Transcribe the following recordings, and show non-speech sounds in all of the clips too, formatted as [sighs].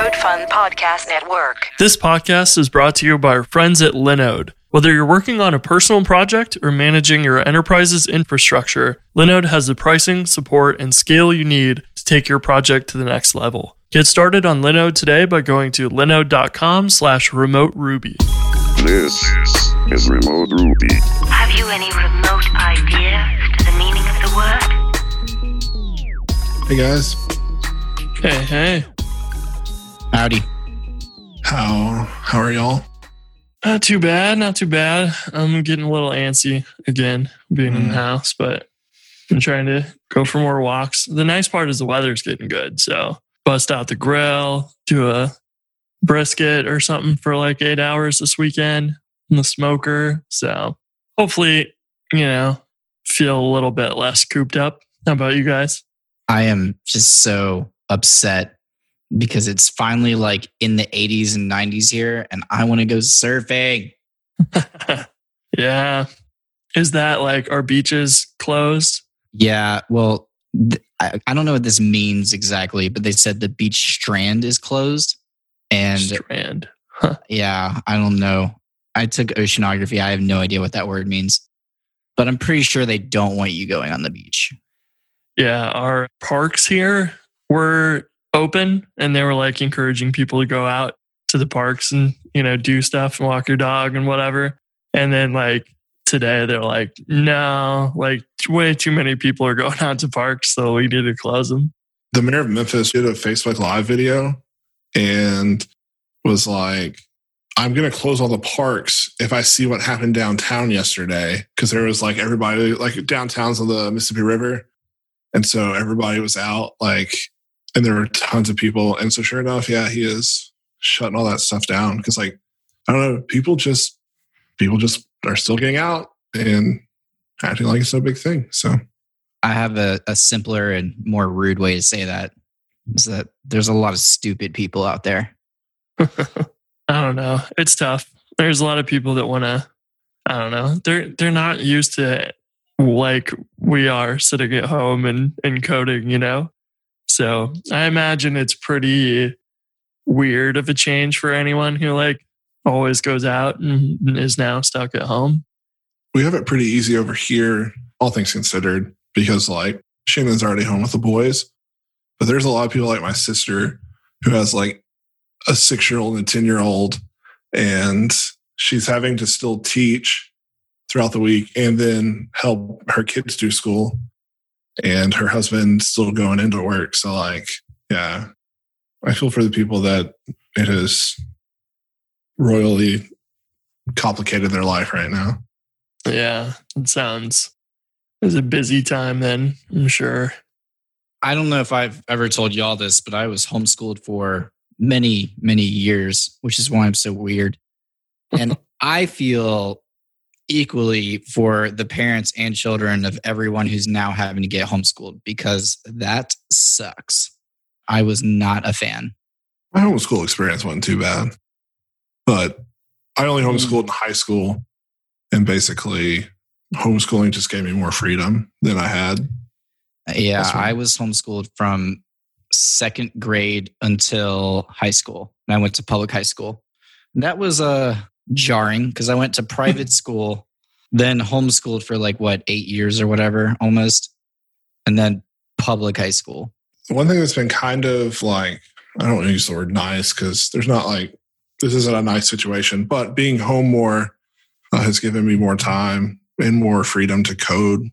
Code Fun Podcast Network. This podcast is brought to you by our friends at Linode. Whether you're working on a personal project or managing your enterprise's infrastructure, Linode has the pricing, support, and scale you need to take your project to the next level. Get started on Linode today by going to linode.com slash remote ruby. This is Remote Ruby. Have you any remote idea to the meaning of the word? Hey guys, Hey, hey. Howdy. how how are y'all? Not too bad, not too bad. I'm getting a little antsy again being in the Mm. house, but I'm trying to go for more walks. The nice part is the weather's getting good. So bust out the grill, do a brisket or something for like eight hours this weekend in the smoker. So hopefully, you know, feel a little bit less cooped up. How about you guys? I am just so upset because it's finally like in the 80s and 90s here and I want to go surfing. [laughs] yeah. Is that like our beaches closed? Yeah, well, th- I, I don't know what this means exactly, but they said the beach strand is closed. And Strand. yeah, I don't know. I took oceanography. I have no idea what that word means, but I'm pretty sure they don't want you going on the beach. Yeah, our parks here were open and they were like encouraging people to go out to the parks and, you know, do stuff and walk your dog and whatever. And then like today they're like, no, like way too many people are [laughs] going out to parks, so we need to close them. The mayor of Memphis did a Facebook Live video and was like, "I'm going to close all the parks if I see what happened downtown yesterday." Because there was like everybody like downtown's on the Mississippi River, and so everybody was out like, and there were tons of people. And so sure enough, yeah, he is shutting all that stuff down because like I don't know, people just people just are still getting out and acting like it's no big thing. So. I have a, a simpler and more rude way to say that is that there's a lot of stupid people out there. [laughs] I don't know. It's tough. There's a lot of people that want to. I don't know. They're they're not used to like we are sitting at home and and coding. You know, so I imagine it's pretty weird of a change for anyone who like always goes out and is now stuck at home. we have it pretty easy over here, all things considered, because like Shannon's already home with the boys. But there's a lot of people like my sister who has like a six year old and a 10 year old, and she's having to still teach throughout the week and then help her kids do school. And her husband still going into work. So, like, yeah, I feel for the people that it has royally complicated their life right now. Yeah, it sounds. It was a busy time then. I'm sure. I don't know if I've ever told y'all this, but I was homeschooled for many, many years, which is why I'm so weird. And [laughs] I feel equally for the parents and children of everyone who's now having to get homeschooled because that sucks. I was not a fan. My homeschool experience wasn't too bad, but I only Mm. homeschooled in high school, and basically, homeschooling just gave me more freedom than I had. Yeah, I was homeschooled from second grade until high school. And I went to public high school. That was uh, jarring because I went to private [laughs] school, then homeschooled for like what, eight years or whatever almost, and then public high school. One thing that's been kind of like I don't want to use the word nice because there's not like this isn't a nice situation, but being home more uh, has given me more time and more freedom to code.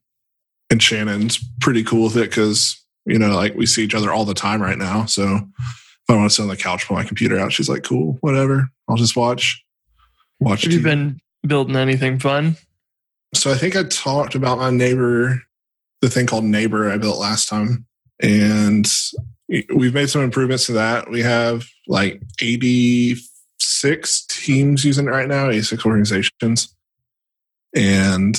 And Shannon's pretty cool with it because you know like we see each other all the time right now. So if I want to sit on the couch, put my computer out, she's like, "Cool, whatever. I'll just watch." Watch. Have you been building anything fun? So I think I talked about my neighbor, the thing called Neighbor I built last time. And we've made some improvements to that. We have like 86 teams using it right now, 86 organizations. And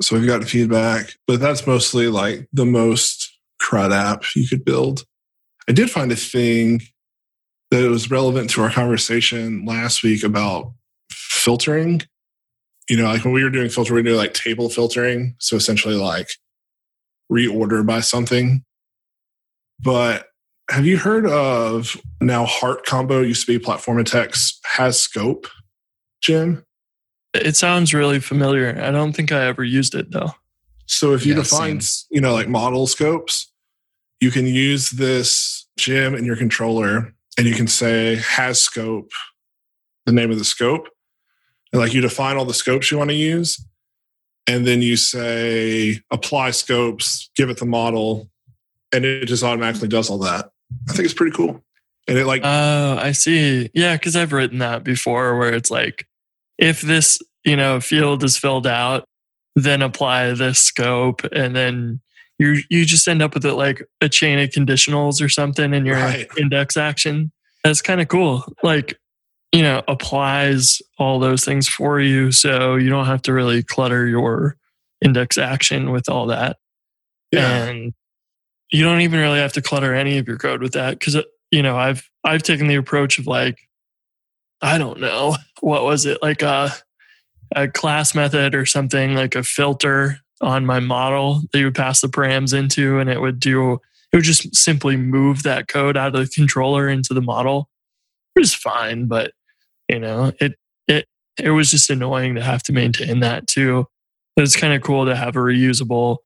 so we've got feedback, but that's mostly like the most crud app you could build. I did find a thing that was relevant to our conversation last week about filtering you know, like when we were doing filter, we do like table filtering. So essentially like reorder by something. But have you heard of now heartcombo used to be Plataformatec's has scope, gem? It sounds really familiar. I don't think I ever used it though. So if you Yeah, define, same. you know, like model scopes, you can use this gem in your controller and you can say has scope, the name of the scope. And like you define all the scopes you want to use. And then you say apply scopes, give it the model, and it just automatically does all that. I think it's pretty cool. And it like Oh, I see. Yeah, because I've written that before where it's like, if this, you know, field is filled out, then apply this scope and then you you just end up with it like a chain of conditionals or something in your Right. index action. That's kind of cool. Like, you know, applies all those things for you. So you don't have to really clutter your index action with all that. Yeah. and you don't even really have to clutter any of your code with that. Because uh, you know i've i've taken the approach of like i don't know [laughs] what was it? Like a a class method or something like a filter on my model that you would pass the params into and it would do it would just simply move that code out of the controller into the model which is fine but you know it it it was just annoying to have to maintain that too. But it's kind of cool to have a reusable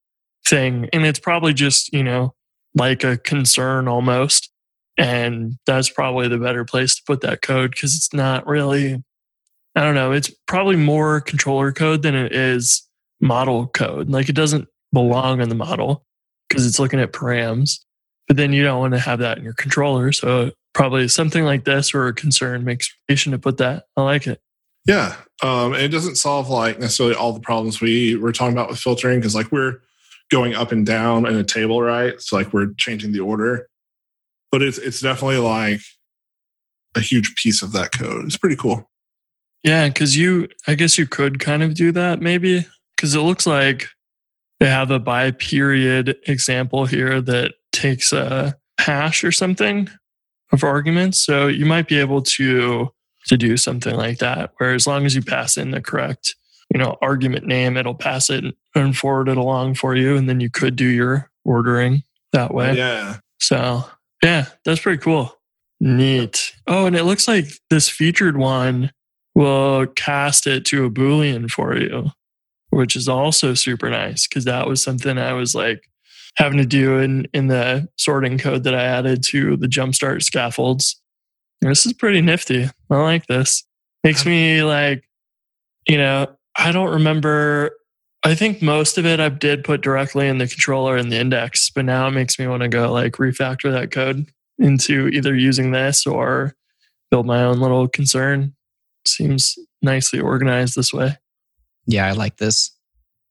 thing and it's probably just you know like a concern almost. And that's probably the better place to put that code because it's not really i don't know it's probably more controller code than it is model code. Like it doesn't belong in the model because it's looking at params but then you don't want to have that in your controller so probably something like this or a concern makes patient to put that i like it Yeah. Um, and it doesn't solve like necessarily all the problems we were talking about with filtering because like we're going up and down in a table, right? So like we're changing the order. But it's it's definitely like a huge piece of that code. It's pretty cool. Yeah, because you, I guess you could kind of do that maybe, because it looks like they have a by period example here that takes a hash or something of arguments. So you might be able to to do something like that, where as long as you pass in the correct, you know, argument name, it'll pass it and forward it along for you, and then you could do your ordering that way. Yeah. So yeah, that's pretty cool. Neat. Oh, and it looks like this featured one will cast it to a Boolean for you, which is also super nice because that was something I was like having to do in, in the sorting code that I added to the jumpstart scaffolds. This is pretty nifty. I like this. Makes me like, you know, I don't remember I think most of it I did put directly in the controller and the index, but now it makes me want to go like refactor that code into either using this or build my own little concern. Seems nicely organized this way. Yeah, I like this.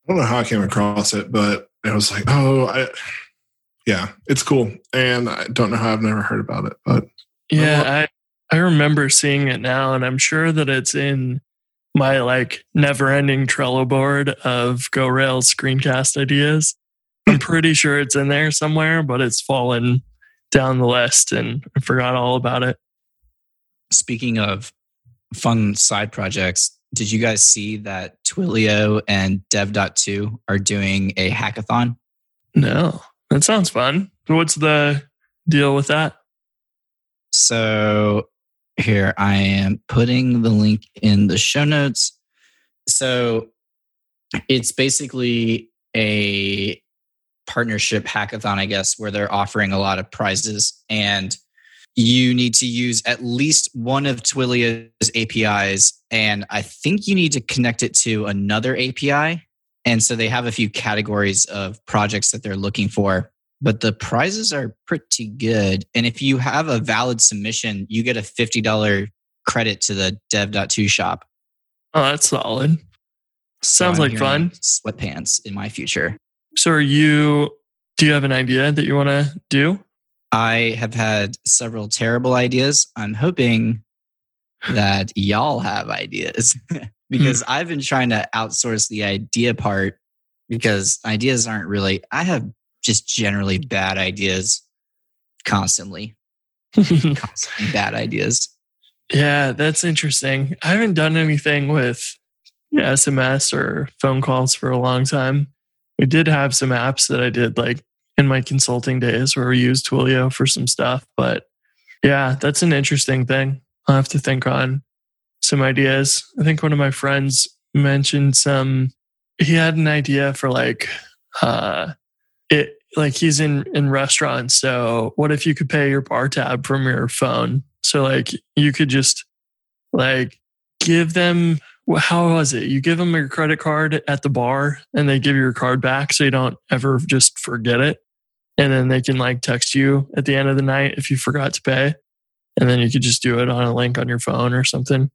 I don't know how I came across it, but it was like, oh, I, yeah, it's cool. And I don't know how I've never heard about it, but Yeah, I I remember seeing it now, and I'm sure that it's in my like never-ending Trello board of Go Rails screencast ideas. I'm [laughs] pretty sure it's in there somewhere, but it's fallen down the list, and I forgot all about it. Speaking of fun side projects, did you guys see that Twilio and dev.to are doing a hackathon? No, that sounds fun. What's the deal with that? So here I am putting the link in the show notes. So it's basically a partnership hackathon, I guess, where they're offering a lot of prizes and you need to use at least one of Twilio's APIs. And I think you need to connect it to another API. And so they have a few categories of projects that they're looking for but the prizes are pretty good. And if you have a valid submission, you get a $50 credit to the dev.to shop. Oh, that's solid. Sounds I'm like fun. Sweatpants in my future. So, are you? Do you have an idea that you want to do? I have had several terrible ideas. I'm hoping that y'all have ideas [laughs] hmm. because I've been trying to outsource the idea part because ideas aren't really, I have just generally bad ideas constantly, [laughs] constantly bad ideas. yeah, that's interesting. I haven't done anything with SMS or phone calls for a long time. We did have some apps that I did like in my consulting days where we used Twilio for some stuff. But yeah, that's an interesting thing. I'll have to think on some ideas. I think one of my friends mentioned some, he had an idea for like, uh, it, like he's in in restaurants so what if you could pay your bar tab from your phone so like you could just like give them how was it you give them your credit card at the bar and they give you your card back so you don't ever just forget it and then they can like text you at the end of the night if you forgot to pay and then you could just do it on a link on your phone or something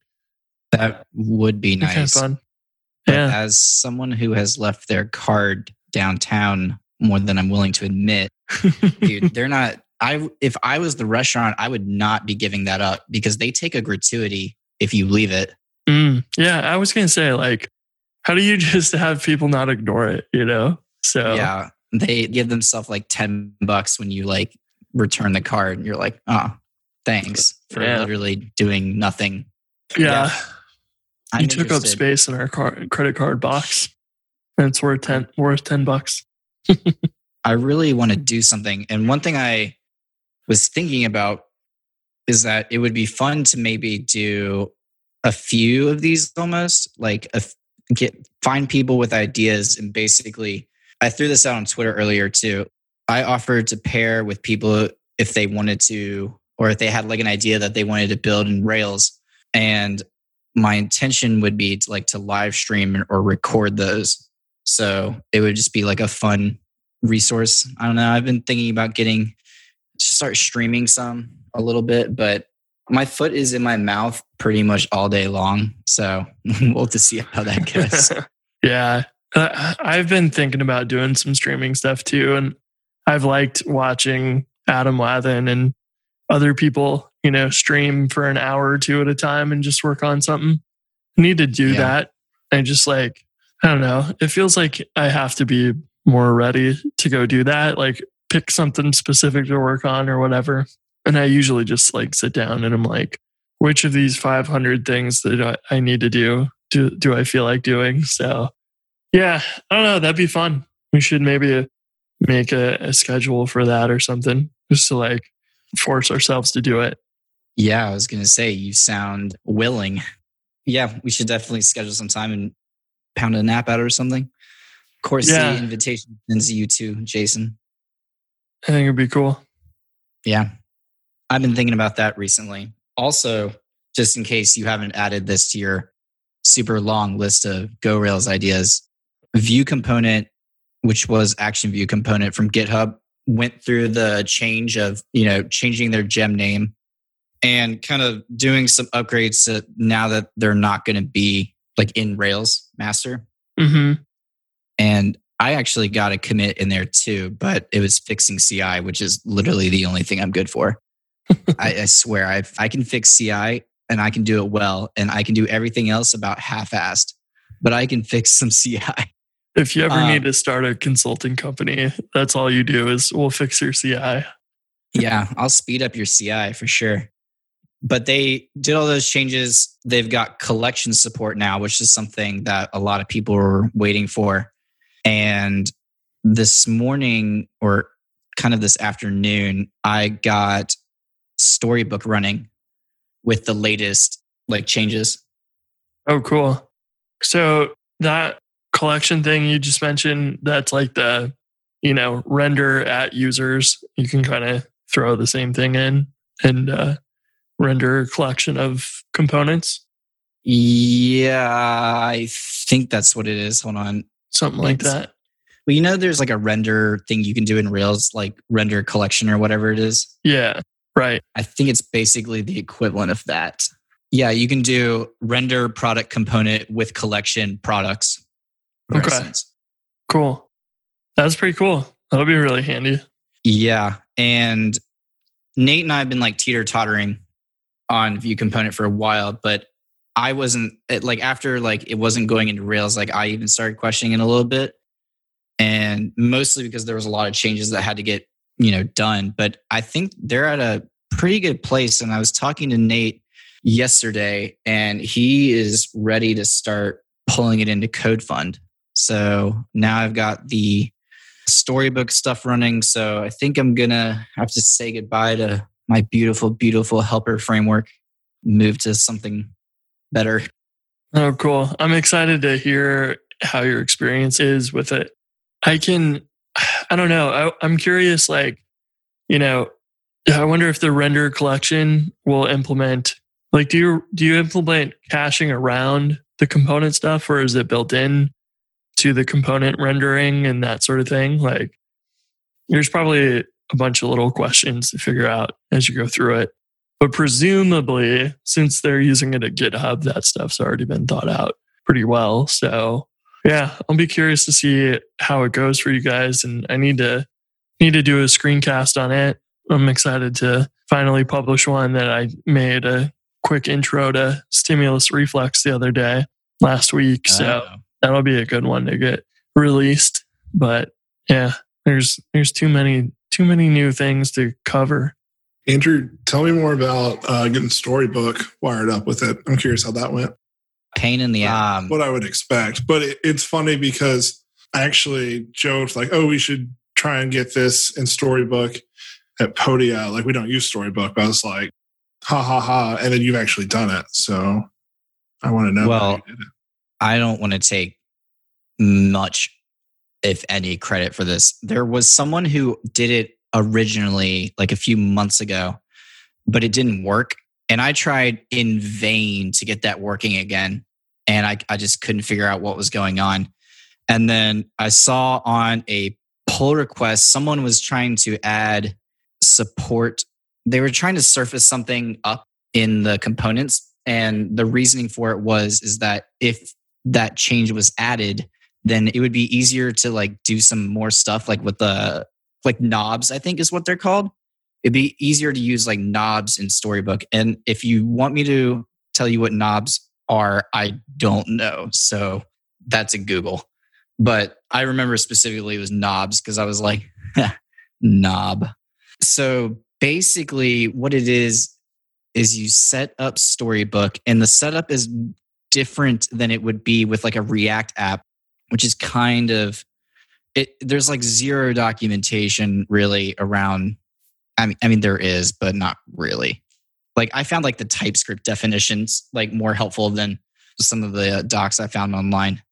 That would be Kind of nice. fun But yeah as someone who has left their card downtown more than I'm willing to admit, dude, [laughs] they're not. I if I was the restaurant, I would not be giving that up because they take a gratuity if you leave it. Mm, yeah, I was gonna say like, how do you [laughs] just have people not ignore it? You know, so Yeah, they give themselves like ten bucks when you like return the card, and you're like, oh, thanks for Yeah. literally doing nothing. yeah. I'm you took up space in our car- credit card box, and it's worth ten worth ten bucks. [laughs] I really want to do something. And one thing I was thinking about is that it would be fun to maybe do a few of these almost like a, get find people with ideas and basically I threw this out on Twitter earlier too. I offered to pair with people if they wanted to or if they had like an idea that they wanted to build in Rails and my intention would be to like to live stream or record those. So it would just be like a fun resource. I don't know. I've been thinking about getting start streaming some a little bit, but my foot is in my mouth pretty much all day long. So [laughs] we'll have to see how that goes. [laughs] yeah, Uh, I've been thinking about doing some streaming stuff too, and I've liked watching Adam Wathan and other people, you know, stream for an hour or two at a time and just work on something. I need to do Yeah. that. I just like, I don't know. It feels like I have to be more ready to go do that. Like pick something specific to work on or whatever. And I usually just like sit down and I'm like, which of these 500 things that I, I need to do, do do I feel like doing? So yeah, I don't know. That'd be fun. We should maybe make a, a schedule for that or something just to like force ourselves to do it. yeah, I was going to say, you sound willing. Yeah, we should definitely schedule some time and pound a nap out or something. Of course, Yeah. the invitation sends you to Jason. I think it'd be cool. Yeah. I've been thinking about that recently. Also, just in case you haven't added this to your super long list of Go Rails ideas, View Component, which was Action View Component from GitHub, went through the change of, you know, changing their gem name and kind of doing some upgrades to now that they're not going to be like in Rails master. hmm And I actually got a commit in there too, but it was fixing CI, which is literally the only thing I'm good for. [laughs] I, I swear, I I can fix CI and I can do it well, and I can do everything else about half-assed, but I can fix some CI. If you ever Um, need to start a consulting company, that's all you do is we'll fix your CI. yeah, I'll speed up your CI for sure. But they did all those changes. They've got collection support now, which is something that a lot of people were waiting for. And this morning, or kind of this afternoon, I got Storybook running with the latest like changes. Oh, cool. So that collection thing you just mentioned, that's like the, you know, render at users. You can kind of throw the same thing in and uh, render a collection of components, Yeah, I think that's what it is. Hold on. something like It's- that. Well, you know, there's like a render thing you can do in Rails, like render collection or whatever it is. Yeah, right. I think it's basically the equivalent of that. Yeah, you can do render product component with collection products. For Okay. instance. Cool. That's pretty cool. That'll be really handy. Yeah. And Nate and I have been like teeter tottering on View Component for a while, but I wasn't it, like after like it wasn't going into Rails, like I even started questioning it a little bit. And mostly because there was a lot of changes that had to get, you know, done. But I think they're at a pretty good place. And I was talking to Nate yesterday and he is ready to start pulling it into Code Fund. So now I've got the storybook stuff running. So I think I'm gonna have to say goodbye to my beautiful, beautiful helper framework. Move to something better. Oh, cool. I'm excited to hear how your experience is with it. I can, I don't know. I, I'm curious, like, you know, I wonder if the render collection will implement, like, do you, do you implement caching around the component stuff or is it built in to the component rendering and that sort of thing? Like, there's probably a bunch of little questions to figure out as you go through it. But presumably, since they're using it at GitHub, that stuff's already been thought out pretty well. So yeah, I'll be curious to see how it goes for you guys. And I need to need to do a screencast on it. I'm excited to finally publish one that I made a quick intro to StimulusReflex the other day last week. So. That'll be a good one to get released. But yeah, there's there's too many too many new things to cover. Andrew, tell me more about uh, getting Storybook wired up with it. I'm curious how that went. pain in the ass. what I would expect. But it, it's funny because I actually joked like, "Oh, we should try and get this in Storybook at Podia." Like we don't use Storybook. But I was like, "Ha ha ha!" And then you've actually done it, so I want to know. how Well, you did it. I don't want to take much, if any, credit for this. There was someone who did it originally, like a few months ago, but it didn't work. And I tried in vain to get that working again. And I, I just couldn't figure out what was going on. And then I saw on a pull request, someone was trying to add support. They were trying to surface something up in the components. And the reasoning for it was is that if that change was added, then it would be easier to like do some more stuff like with the like knobs, I think is what they're called. It'd be easier to use like knobs in Storybook. And if you want me to tell you what knobs are, I don't know. So that's a Google. But I remember specifically it was knobs because I was like, knob. So basically, what it is, is you set up Storybook, and the setup is different than it would be with like a React app, which is kind of it. There's like zero documentation really around. I mean, I mean there is, but not really. Like I found like the TypeScript definitions like more helpful than some of the docs I found online.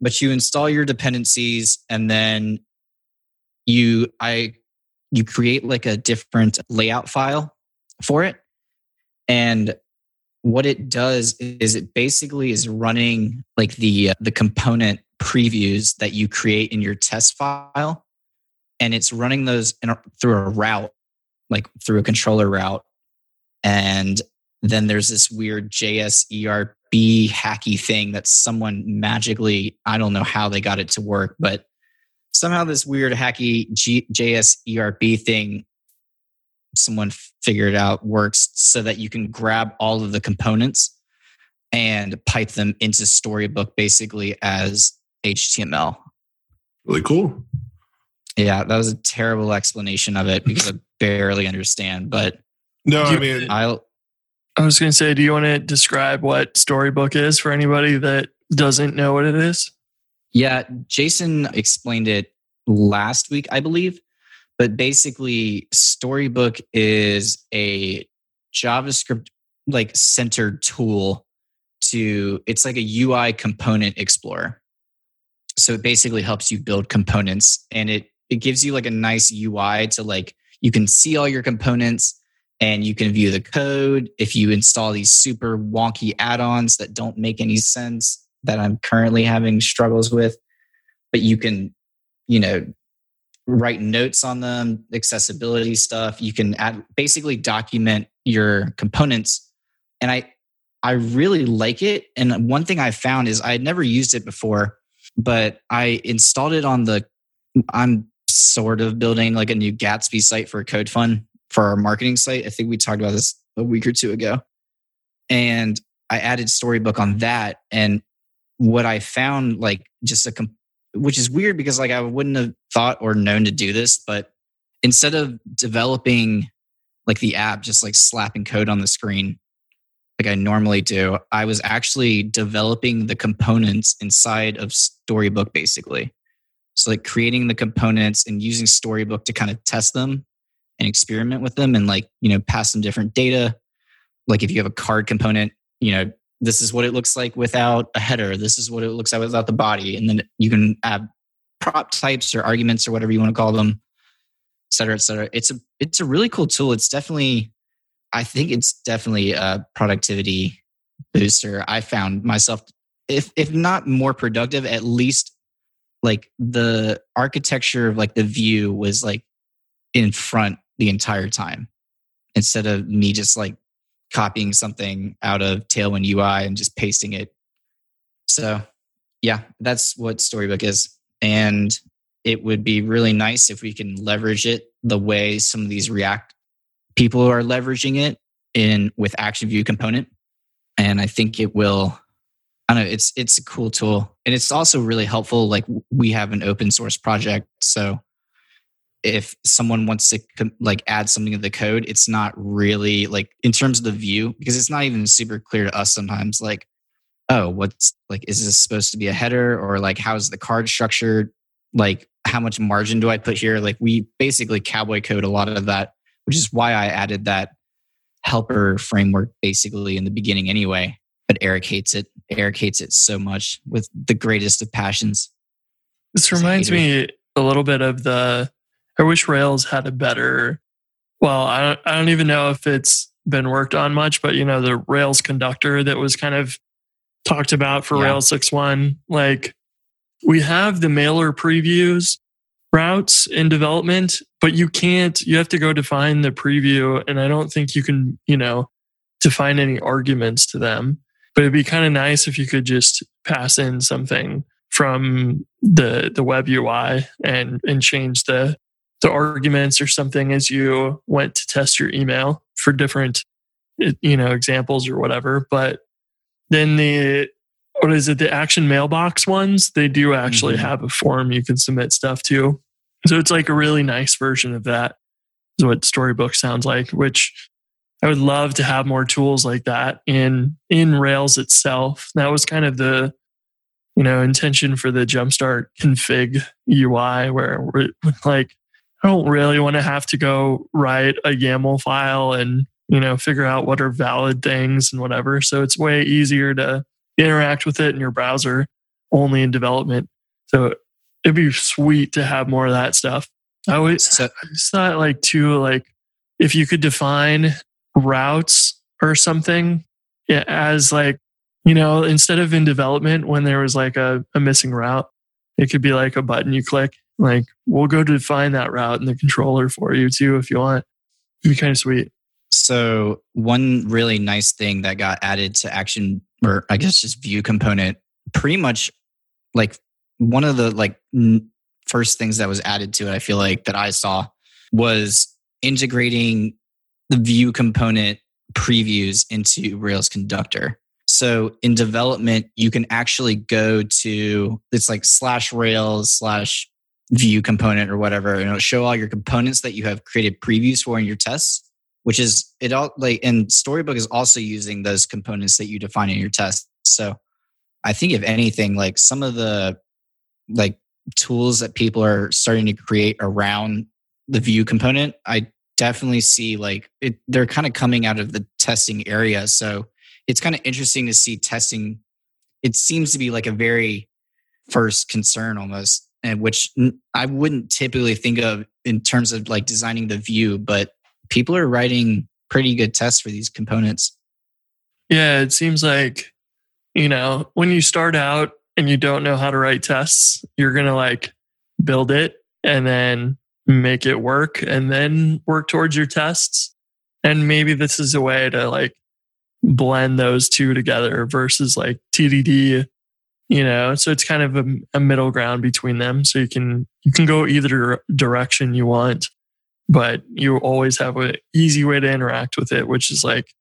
But you install your dependencies, and then you I you create like a different layout file for it. And what it does is it basically is running like the uh, the component previews that you create in your test file and it's running those in a, through a route like through a controller route. And then there's this weird JS ERB hacky thing that someone magically I don't know how they got it to work but somehow this weird hacky G- JS ERB thing someone figured out works so that you can grab all of the components and pipe them into Storybook basically as HTML. Really cool. Yeah, that was a terrible explanation of it because I barely understand, but No, I mean, I'll I was going to say, do you want to describe what Storybook is for anybody that doesn't know what it is? Yeah, Jason explained it last week, I believe. But basically, Storybook is a JavaScript like centered tool to it's like a UI component explorer. So it basically helps you build components and it it gives you like a nice UI to like you can see all your components and you can view the code if you install these super wonky add-ons that don't make any sense that I'm currently having struggles with but you can you know write notes on them accessibility stuff. You can add basically document your components. And i i really like it. And one thing i found is i had never used it before but i installed it on the i'm sort of building like a new gatsby site for code Fund for our marketing site. I think we talked about this a week or two ago. And i added storybook on that. And what i found like just a which is weird because like I wouldn't have thought or known to do this, but instead of developing like the app, just like slapping code on the screen like I normally do, I was actually developing the components inside of Storybook basically. So like creating the components and using Storybook to kind of test them and experiment with them and like, you know, pass them different data. Like if you have a card component, you know, this is what it looks like without a header. This is what it looks like without the body. And then you can add prop types or arguments or whatever you want to call them, et cetera, et cetera. It's a it's a really cool tool. It's definitely I think it's definitely a productivity booster. I found myself if if not more productive, at least like the architecture of like the view was like in front the entire time instead of me just like copying something out of Tailwind UI and just pasting it. So, yeah, that's what Storybook is. And it would be really nice if we can leverage it the way some of these React people are leveraging it in with Action View component. And I think it will I don't know, it's it's a cool tool. And it's also really helpful. Like we have an open source project. So if someone wants to like add something to the code, it's not really like in terms of the view, because it's not even super clear to us sometimes, like, oh, what's like, is this supposed to be a header or like how's the card structured? Like, how much margin do I put here? Like, we basically cowboy code a lot of that, which is why I added that helper framework basically in the beginning anyway. But Eric hates it. Eric hates it so much with the greatest of passions. This reminds me a little bit of the I wish Rails had a better. Well, I don't, I don't even know if it's been worked on much, but you know, the Rails conductor that was kind of talked about for Yeah. Rails 6.1. Like we have the mailer previews routes in development, but you can't, you have to go define the preview. And I don't think you can, you know, define any arguments to them. But it'd be kind of nice if you could just pass in something from the the web UI and and change the the arguments or something as you went to test your email for different you know examples or whatever but then the what is it the action mailbox ones they do actually Mhm. have a form you can submit stuff to so it's like a really nice version of that is what storybook sounds like which i would love to have more tools like that in in rails itself that was kind of the you know intention for the jumpstart config ui where we're like I don't really want to have to go write a YAML file and you know figure out what are valid things and whatever. So it's way easier to interact with it in your browser only in development. So it'd be sweet to have more of that stuff. I always So I just thought like too like if you could define routes or something yeah, as like you know instead of in development when there was like a, a missing route it could be like a button you click like we'll go define that route in the controller for you too if you want it'd be kind of sweet So one really nice thing that got added to action or I guess just view component pretty much like one of the like n- first things that was added to it I feel like that I saw was integrating the view component previews into Rails conductor. So in development you can actually go to it's like slash Rails slash view component or whatever and it'll show all your components that you have created previews for in your tests which is it all like and storybook is also using those components that you define in your tests. so i think if anything like some of the like tools that people are starting to create around the view component i definitely see like it, they're kind of coming out of the testing area. So it's kind of interesting to see testing. It seems to be like a very first concern almost and which I wouldn't typically think of in terms of like designing the view but people are writing pretty good tests for these components. yeah it seems like you know when you start out and you don't know how to write tests you're gonna like build it and then make it work and then work towards your tests and maybe this is a way to like blend those two together versus like tdd you know so it's kind of a, a middle ground between them. So you can you can go either direction you want but you always have an easy way to interact with it which is like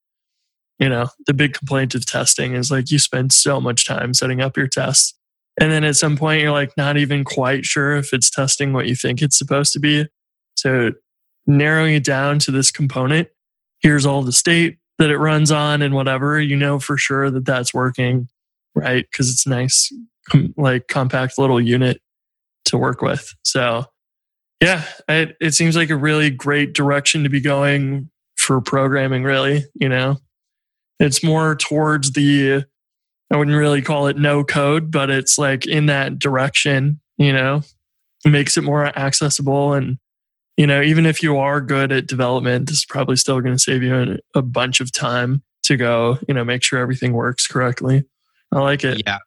you know the big complaint of testing is like you spend so much time setting up your tests. And then at some point you're like not even quite sure if it's testing what you think it's supposed to be. So narrowing it down to this component here's all the state that it runs on and whatever you know for sure that that's working right because it's nice com- like compact little unit to work with. So, yeah, it, it seems like a really great direction to be going for programming, really. You know, it's more towards the, I wouldn't really call it no code, but it's like in that direction, you know, it makes it more accessible. And, you know, even if you are good at development, this is probably still going to save you a, a bunch of time to go, you know, make sure everything works correctly. I like it. Yeah.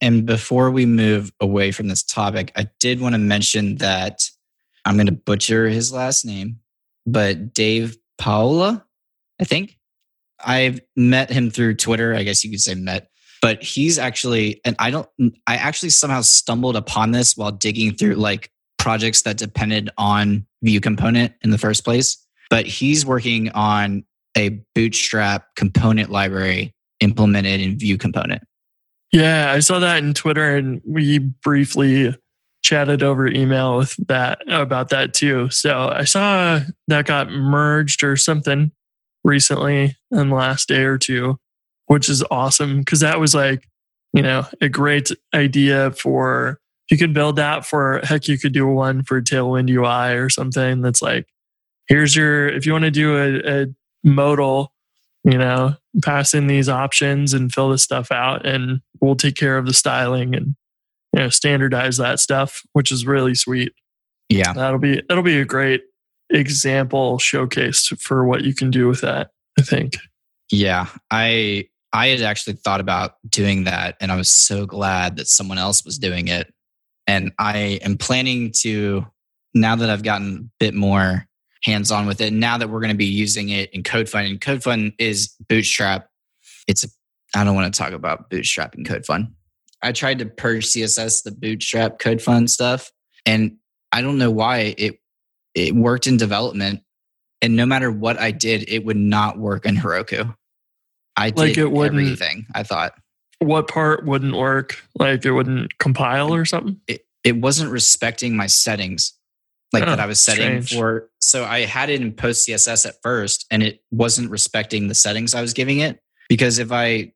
And before we move away from this topic, I did want to mention that I'm going to butcher his last name, but Dave Paola, I think. I've met him through Twitter. I guess you could say met, but he's actually, and I don't, I actually somehow stumbled upon this while digging through like projects that depended on View component in the first place. But he's working on a bootstrap component library implemented in View component. Yeah, I saw that in Twitter and we briefly chatted over email with that about that too. So I saw that got merged or something recently in the last day or two, which is awesome because that was like, you know, a great idea for you could build that for heck, you could do one for Tailwind UI or something that's like, here's your if you want to do a, a modal, you know, pass in these options and fill this stuff out and we'll take care of the styling and you know standardize that stuff, which is really sweet. Yeah. That'll be that'll be a great example showcase for what you can do with that, I think. Yeah. I I had actually thought about doing that and I was so glad that someone else was doing it. And I am planning to now that I've gotten a bit more hands on with it, now that we're going to be using it in CodeFund, and CodeFund is Bootstrap. It's a, I don't want to talk about Bootstrap and CodeFund. I tried to purge CSS, the Bootstrap CodeFund stuff, and I don't know why it it worked in development, and no matter what I did, it would not work in Heroku. I did Like it wouldn't- everything. I thought What part wouldn't work? Like it wouldn't compile or something? it, it wasn't respecting my settings like that Oh, I was setting strange. for. So I had it in PostCSS at first and it wasn't respecting the settings I was giving it because if I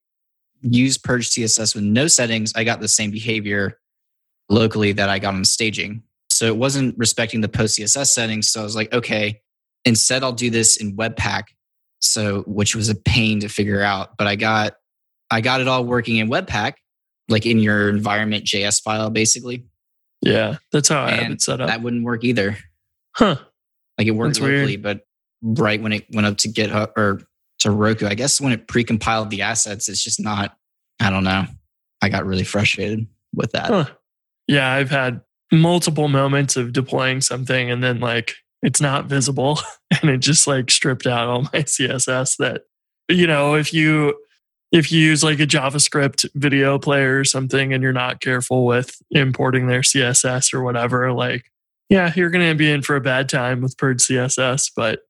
use purge CSS with no settings, I got the same behavior locally that I got on staging. So it wasn't respecting the PostCSS settings. So I was like, okay, instead I'll do this in Webpack. So which was a pain to figure out, but I got I got it all working in Webpack, like in your environment JS file basically. Yeah, that's how I have it set up. That wouldn't work either. huh. Like it worked That's weird. but right when it went up to GitHub or to Heroku, I guess when it pre-compiled the assets, it's just not. I don't know. I got really frustrated with that. Huh. Yeah, I've had multiple moments of deploying something and then like it's not visible [laughs] and it just like stripped out all my [laughs] CSS that you know, if you if you use like a JavaScript video player or something and you're not careful with importing their CSS or whatever, like yeah, you're going to be in for a bad time with purge CSS, but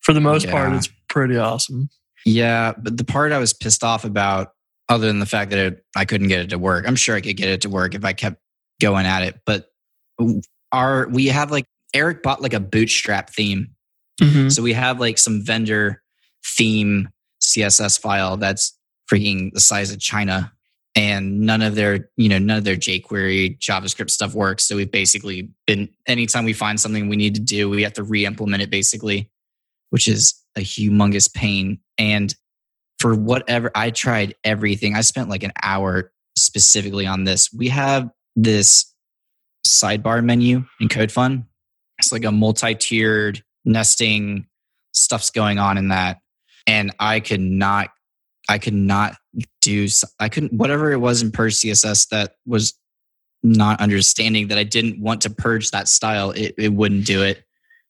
for the most part it's pretty awesome. Yeah, but the part I was pissed off about, other than the fact that it, I couldn't get it to work, I'm sure I could get it to work if I kept going at it. But our we have like Eric bought like a bootstrap theme Mhm. So we have like some vendor theme CSS file that's freaking the size of China, and none of their, you know, none of their jQuery JavaScript stuff works. So we've basically been anytime we find something we need to do, we have to re-implement it basically, which is a humongous pain. And for whatever I tried everything, I spent like an hour specifically on this. We have this sidebar menu in CodeFund It's like a multi-tiered nesting stuff's going on in that and i could not i could not do I couldn't whatever it was in purge css that was not understanding that i didn't want to purge that style it, it wouldn't do it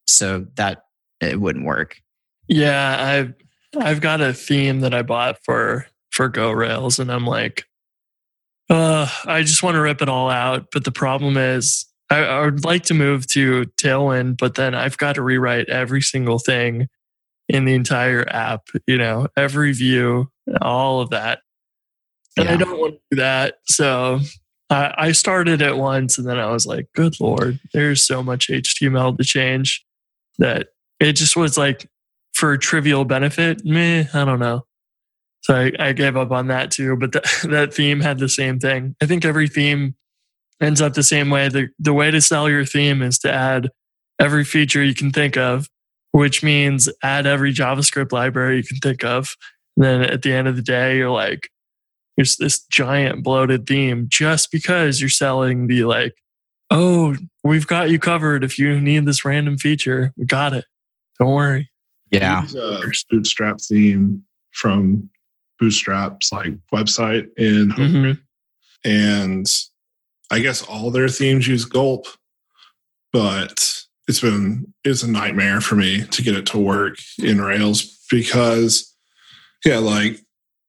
so that it wouldn't work Yeah, I've I've got a theme that I bought for for Go Rails, and I'm like, uh, I just want to rip it all out. But the problem is, I, I would like to move to Tailwind, but then I've got to rewrite every single thing in the entire app. You know, every view, all of that, and I don't want to do that. So. I I started it once and then I was like, good Lord, there's so much HTML to change that it just was like for trivial benefit, meh, I don't know. So I, I gave up on that too. But that [laughs] that theme had the same thing. I think every theme ends up the same way. The the way to sell your theme is to add every feature you can think of, which means add every JavaScript library you can think of. And then at the end of the day, you're like, here's this giant bloated theme just because you're selling the like, oh, we've got you covered. If you need this random feature, we got it. Don't worry. Yeah. Use a Bootstrap theme from Bootstrap's like website in Mhm. and I guess all their themes use Gulp, but it's been it's a nightmare for me to get it to work in Rails because yeah, like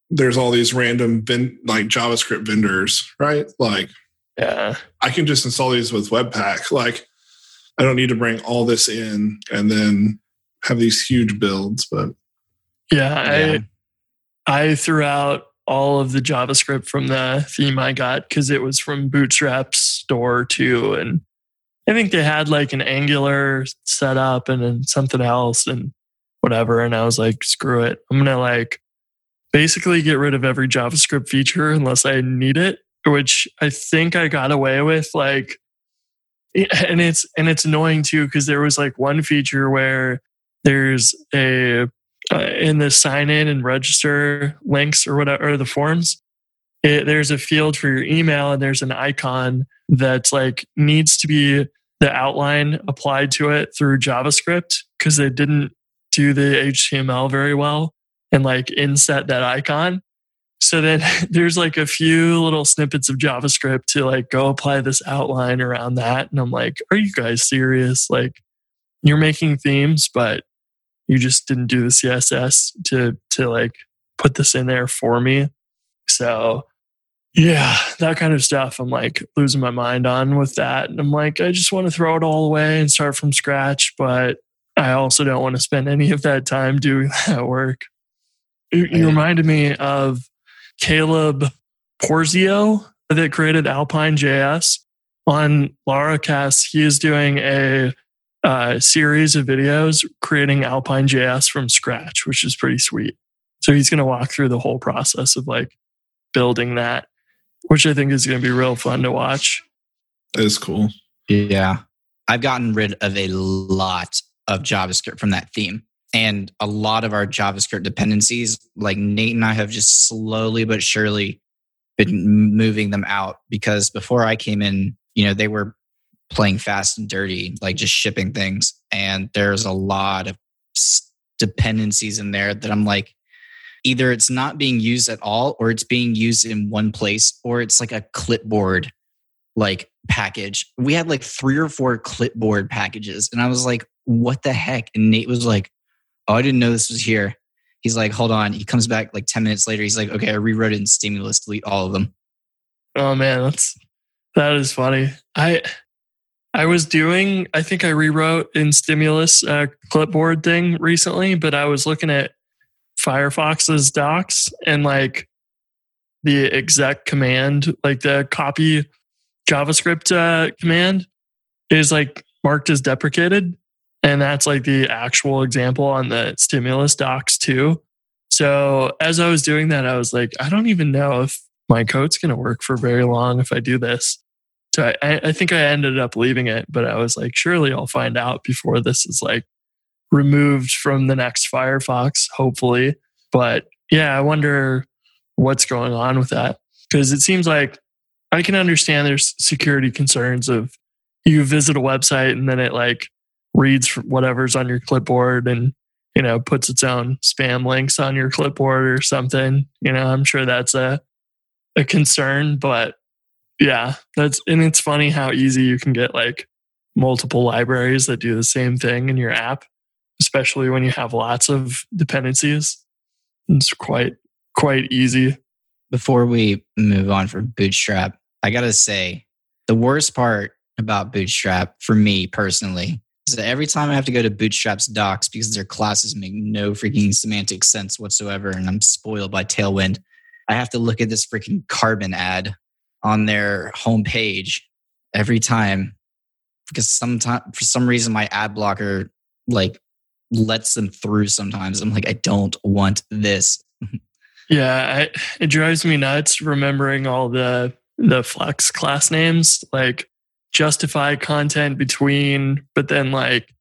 there's all these random like JavaScript vendors, right? Like Yeah. I can just install these with Webpack. Like I don't need to bring all this in and then have these huge builds, but Yeah. Yeah. I I threw out all of the JavaScript from the theme I got because it was from Bootstrap's store too. And I think they had like an Angular setup and then something else and whatever. And I was like, screw it. I'm gonna like basically get rid of every JavaScript feature unless I need it, which I think I got away with. Like [laughs] and it's and it's annoying too, because there was like one feature where there's a uh, in the sign in and register links or whatever or the forms it, there's a field for your email and there's an icon that's like needs to be the outline applied to it through javascript because they didn't do the html very well and like inset that icon. So then [laughs] there's like a few little snippets of javascript to like go apply this outline around that. And i'm like are you guys serious? Like you're making themes but you just didn't do the css to to like put this in there for me. So yeah that kind of stuff i'm like losing my mind on with that. And i'm like i just want to throw it all away and start from scratch but i also don't want to spend any of that time doing [laughs] that work. You, you reminded me of caleb porzio that created alpine js on laracast he is doing a uh, series of videos creating Alpine JS from scratch, which is pretty sweet. So he's going to walk through the whole process of like building that, which I think is going to be real fun to watch. that is cool. Yeah. I've gotten rid of a lot of JavaScript from that theme. And a lot of our JavaScript dependencies, like Nate and I have just slowly but surely been moving them out because before I came in, you know, they were playing fast and dirty, like just shipping things. And there's a lot of dependencies in there that I'm like, either it's not being used at all, or it's being used in one place, or it's like a clipboard like package. We had like three or four clipboard packages. And I was like, what the heck? And Nate was like, oh, I didn't know this was here. He's like, hold on. He comes back like 10 minutes later. He's like, okay, I rewrote it in Stimulus, delete all of them. Oh man, that's that is funny. I I was doing I think I rewrote in Stimulus uh, clipboard thing recently, but I was looking at Firefox's docs and like the exec command, like the copy JavaScript uh, command is like marked as deprecated. And that's like the actual example on the stimulus docs too. So as I was doing that, I was like, I don't even know if my code's going to work for very long if I do this. So I- I, I think I ended up leaving it, but I was like, surely I'll find out before this is like removed from the next Firefox, hopefully. But yeah, I wonder what's going on with that because it seems like I can understand there's security concerns of you visit a website and then it like reads whatever's on your clipboard and you know puts its own spam links on your clipboard or something. You know, I'm sure that's a a concern, but yeah, that's and it's funny how easy you can get like multiple libraries that do the same thing in your app, especially when you have lots of dependencies. It's quite quite easy. Before we move on for Bootstrap, I got to say the worst part about Bootstrap for me personally is that every time I have to go to Bootstrap's docs because their classes make no freaking semantic sense whatsoever and I'm spoiled by Tailwind, I have to look at this freaking carbon ad on their homepage every time because sometimes for some reason my ad blocker like lets them through sometimes. I'm like, I don't want this. Yeah, I, it drives me nuts remembering all the the flex class names, like justify content between, but then like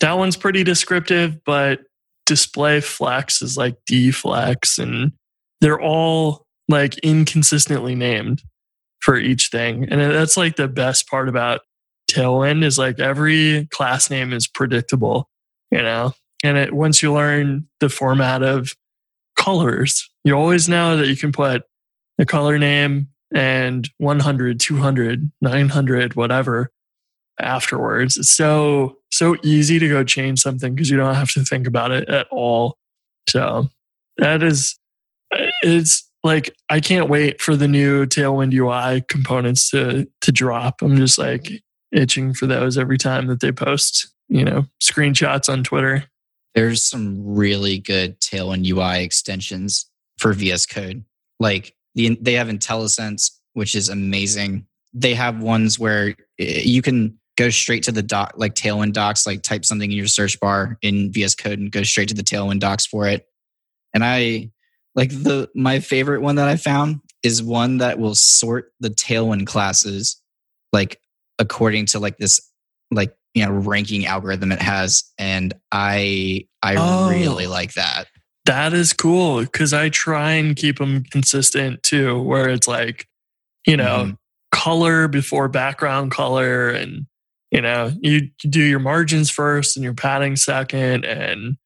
that one's pretty descriptive, but display flex is like d-flex and they're all like inconsistently named for each thing. And that's like the best part about Tailwind is like every class name is predictable, you know? And it, once you learn the format of colors, you always know that you can put a color name and 100, 200, 900, whatever afterwards. It's so, so easy to go change something because you don't have to think about it at all. So that is, it's like, I can't wait for the new Tailwind UI components to, to drop. I'm just like itching for those every time that they post, you know, screenshots on Twitter. There's some really good Tailwind UI extensions for VS Code. Like the, they have IntelliSense, which is amazing. They have ones where eh, you can go straight to the doc, like Tailwind docs, like type something in your search bar in VS Code and go straight to the Tailwind docs for it. And I like the my favorite one that I found is one that will sort the Tailwind classes like according to like this like you know ranking algorithm it has and i i Oh. really like that That is cool because I try and keep them consistent too, where it's like, you know, Mhm. color before background color and you know you do your margins first and your padding second and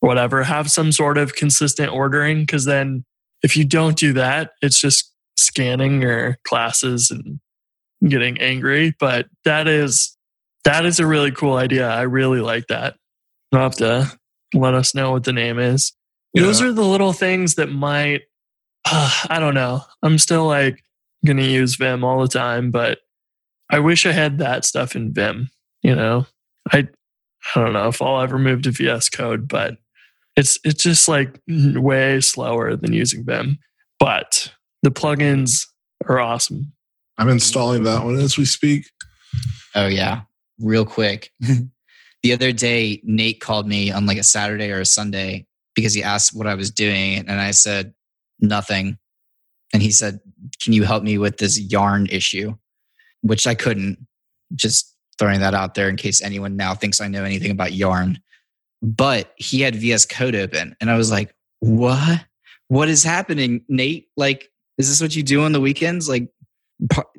whatever have some sort of consistent ordering because then if you don't do that it's just scanning your classes and getting angry but that is that is a really cool idea. I really like that. You'll have to let us know what the name is. Those are the little things that might uh, i don't know. I'm still like going to use vim all the time but i wish i had that stuff in vim you know? I i don't know if i'll ever move to vs code but it's it's just like way slower than using vim but the plugins are awesome. I'm installing that one as we speak. oh yeah real quick. [laughs] The other day nate called me on like a saturday or a sunday because he asked what i was doing and i said nothing. And he said can you help me with this yarn issue? Which i couldn't. Just throwing that out there in case anyone now thinks i know anything about yarn. But he had vs code open and i was like what? What is happening nate? Like is this what you do on the weekends? Like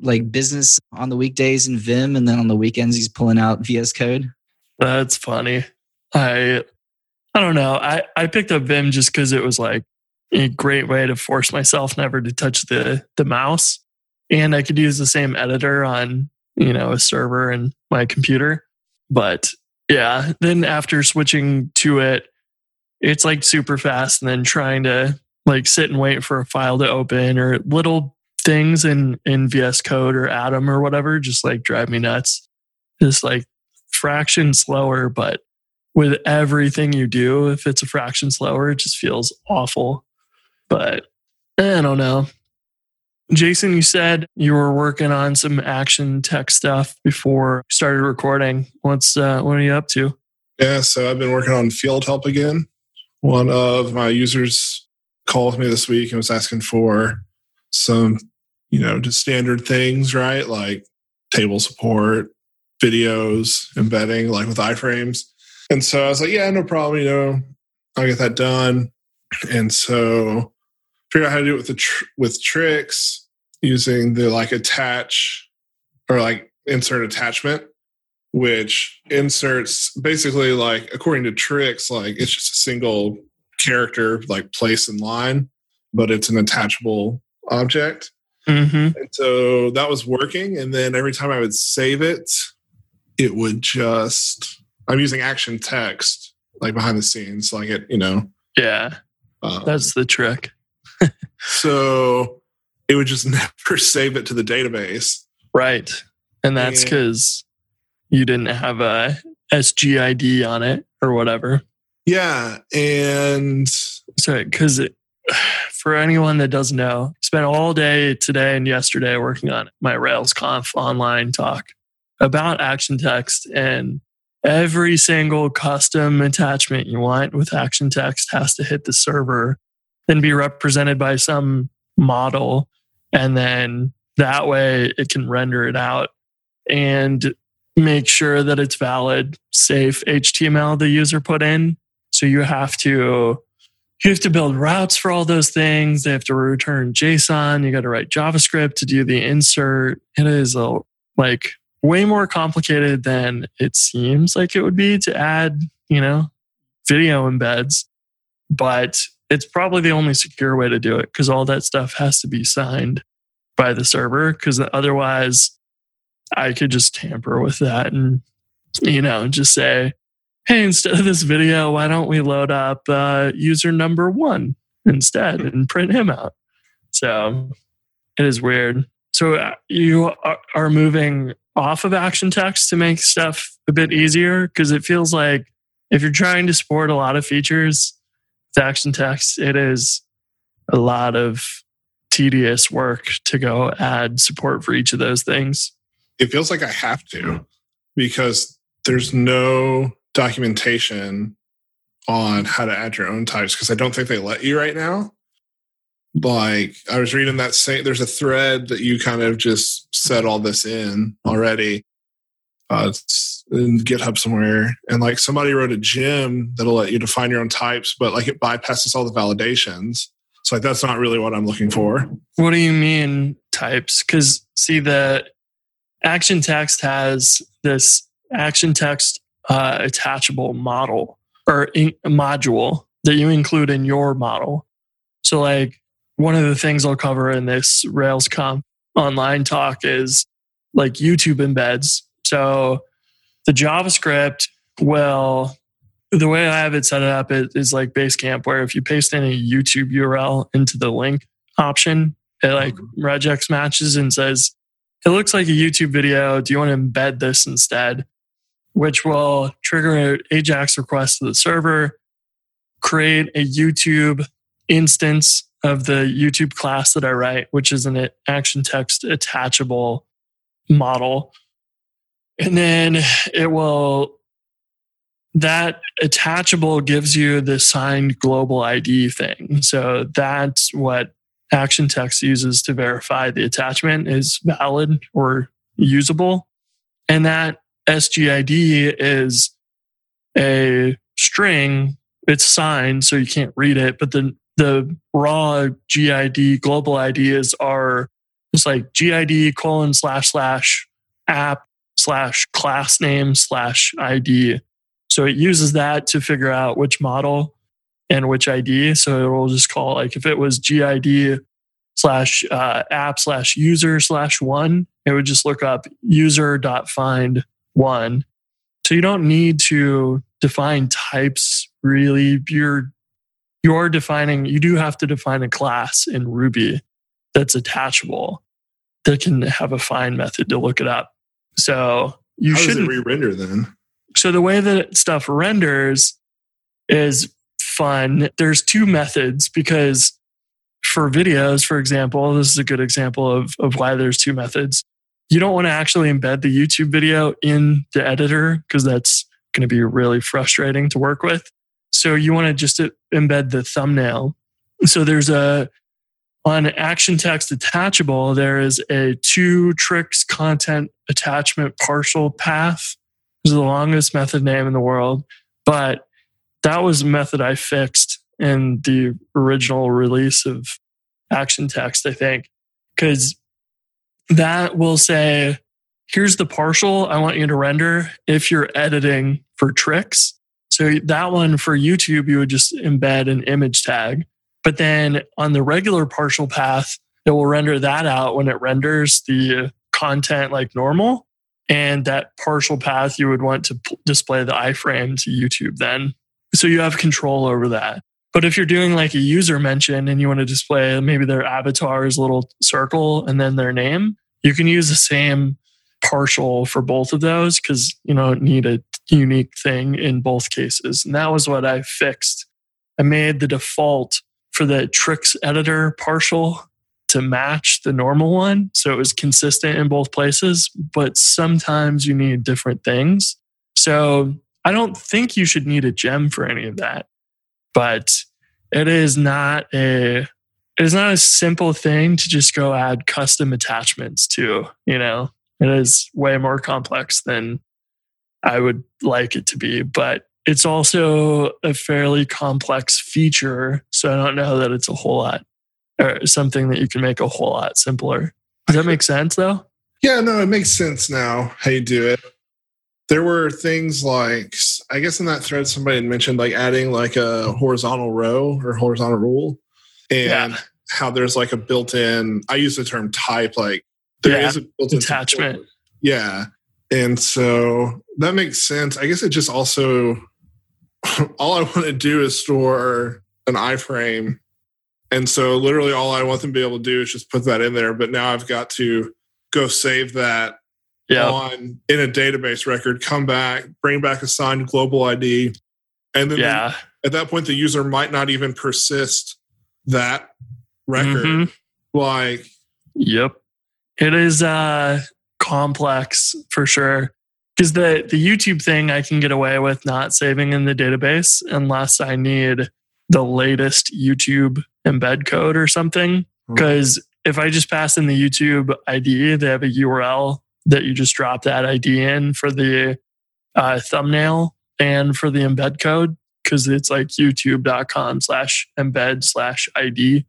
like business on the weekdays in vim and then on the weekends he's pulling out vs code That's funny. I I don't know. I I picked up Vim just because it was like a great way to force myself never to touch the the mouse, and I could use the same editor on you know a server and my computer. But yeah, then after switching to it, it's like super fast, and then trying to like sit and wait for a file to open or little things in in VS Code or Atom or whatever just like drive me nuts. Just like fraction slower, but with everything you do, if it's a fraction slower, it just feels awful. But I don't know. Jason, you said you were working on some action text stuff before started recording. What's uh, what are you up to? Yeah, so I've been working on field help again. One of my users called me this week and was asking for some, you know, just standard things, right? Like table support, videos, embedding, like with iframes. And so I was like, yeah, no problem. You know, I'll get that done. And so figure out how to do it with the tr- with Trix using the like attach or like insert attachment which inserts basically like according to Trix like it's just a single character like place in line but it's an attachable object Mm-hmm. and so that was working and then every time i would save it it would just i'm using action text like behind the scenes like it you know Yeah, um, that's the trick. [laughs] so it would just [laughs] never save it to the database Right. And that's because you didn't have a SGID on it or whatever. yeah and So, because for anyone that doesn't know, spent all day today and yesterday working on my RailsConf online talk about action text and every single custom attachment you want with action text has to hit the server, then be represented by some model, and then That way it can render it out and make sure that it's valid, safe HTML the user put in. So you have to you have to build routes for all those things. They have to return JSON. You got to write JavaScript to do the insert. It is a like way more complicated than it seems like it would be to add, you know, video embeds. But it's probably the only secure way to do it because all that stuff has to be signed by the server because otherwise I could just tamper with that and, you know, just say, hey, instead of this video, why don't we load up uh, user number one instead and print him out? So it is weird. So uh, you are, moving off of action text to make stuff a bit easier because it feels like if you're trying to support a lot of features with action text, it is a lot of tedious work to go add support for each of those things. It feels like I have to because there's no documentation on how to add your own types because I don't think they let you right now. Like I was reading that same, there's a thread that you kind of just set all this in already. Uh, it's in GitHub somewhere, and like somebody wrote a gem that'll let you define your own types, but like it bypasses all the validations. So like that's not really what I'm looking for. What do you mean types? Because see, the action text has this action text uh, attachable model or in, module that you include in your model. So, like one of the things I'll cover in this RailsConf online talk is like YouTube embeds. So, the JavaScript will the way I have it set up is, is like Basecamp, where if you paste in a YouTube URL into the link option, it like regex matches and says, it looks like a YouTube video. Do you want to embed this instead? Which will trigger an Ajax request to the server, create a YouTube instance of the YouTube class that I write, which is an action text attachable model. And then it will, that attachable gives you the signed global ID thing. So that's what action text uses to verify the attachment is valid or usable. And that SGID is a string. It's signed, so you can't read it, but the the raw GID global IDs are just like GID colon slash slash app slash class name slash ID. So it uses that to figure out which model and which ID. So it will just call like if it was GID slash uh, app slash user slash one, it would just look up user dot find one. So you don't need to define types really. You're you're defining. You do have to define a class in Ruby that's attachable that can have a find method to look it up. So you shouldn't re-render then? so the way that stuff renders is fun. There's two methods because for videos, for example, this is a good example of, of why there's two methods. You don't want to actually embed the YouTube video in the editor because that's going to be really frustrating to work with. So you want to just embed the thumbnail. So there's a on action text attachable, there is a two Trix content attachment partial path. Is the longest method name in the world, but that was a method I fixed in the original release of action text, I think, because that will say, here's the partial I want you to render if you're editing for Trix. So that one for YouTube, you would just embed an image tag. But then on the regular partial path, it will render that out when it renders the content like normal. And that partial path, you would want to p- display the iframe to YouTube then. So you have control over that. But if you're doing like a user mention and you want to display maybe their avatar's little circle and then their name, you can use the same partial for both of those because you don't need a unique thing in both cases. And that was what I fixed. I made the default for the Trix editor partial to match the normal one. So it was consistent in both places, but sometimes you need different things. So I don't think you should need a gem for any of that, but it is not a it's not a simple thing to just go add custom attachments to, you know. It is way more complex than I would like it to be, but it's also a fairly complex feature. So I don't know that it's a whole lot or something that you can make a whole lot simpler. Does that make sense though? Yeah, no, it makes sense now how you do it. There were things like, I guess in that thread, somebody had mentioned like adding like a horizontal row or horizontal rule, and Yeah. how there's like a built in, I use the term type, like there Yeah, is a built in attachment. Yeah. And so that makes sense. I guess it just also, [laughs] all I want to do is store an iframe. And so literally all I want them to be able to do is just put that in there. But now I've got to go save that Yeah. on in a database record, come back, bring back a signed global ID. And then Yeah. at that point, the user might not even persist that record. Mhm. Like, Yep. It is uh complex for sure. Because the, the YouTube thing I can get away with not saving in the database unless I need the latest YouTube embed code or something. Because if I just pass in the YouTube ID, they have a URL that you just drop that ID in for the uh, thumbnail and for the embed code because it's like youtube.com slash embed slash ID.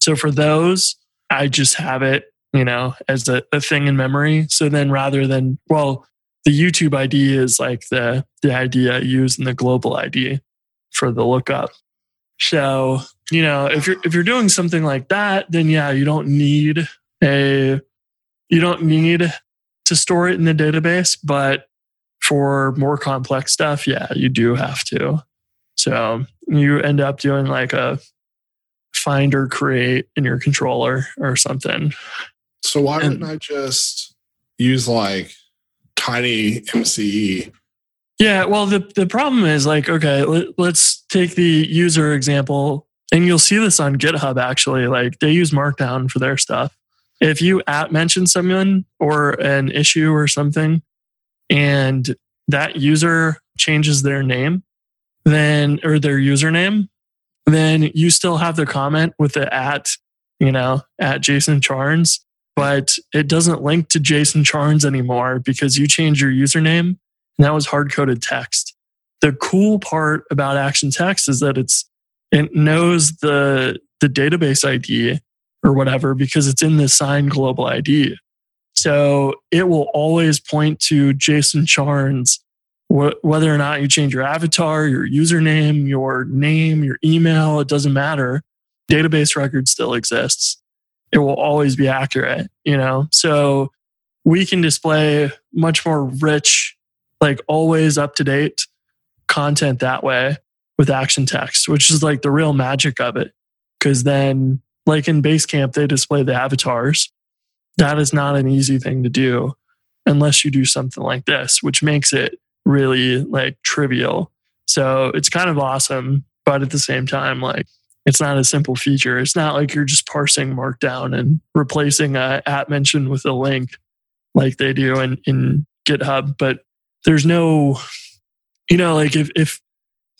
So for those, I just have it, you know, as a, a thing in memory. So then rather than, well, the YouTube ID is like the, the ID I use in the global ID for the lookup. So, you know, if you're if you're doing something like that, then yeah, you don't need a you don't need to store it in the database, but for more complex stuff, yeah, you do have to. So you end up doing like a find or create in your controller or something. so why And- wouldn't I just use like TinyMCE? Yeah, well, the the problem is like, okay, let, let's take the user example, and you'll see this on GitHub actually. Like they use Markdown for their stuff. If you at mention someone or an issue or something, and that user changes their name, then or their username, then you still have the comment with the at, you know, at Jason Charnes, but it doesn't link to Jason Charnes anymore because you change your username and that was hard coded text. The cool part about Action Text is that it's it knows the the database ID or whatever because it's in the signed global ID. So it will always point to Jason Charnes, wh- whether or not you change your avatar, your username, your name, your email, it doesn't matter. Database record still exists. It will always be accurate, you know? So we can display much more rich like always up to date content that way with action text, which is like the real magic of it. Cause then, like in Basecamp, they display the avatars. That is not an easy thing to do unless you do something like this, which makes it really like trivial. So it's kind of awesome, but at the same time, like it's not a simple feature. It's not like you're just parsing Markdown and replacing a at mention with a link like they do in, in GitHub, but there's no, you know, like if, if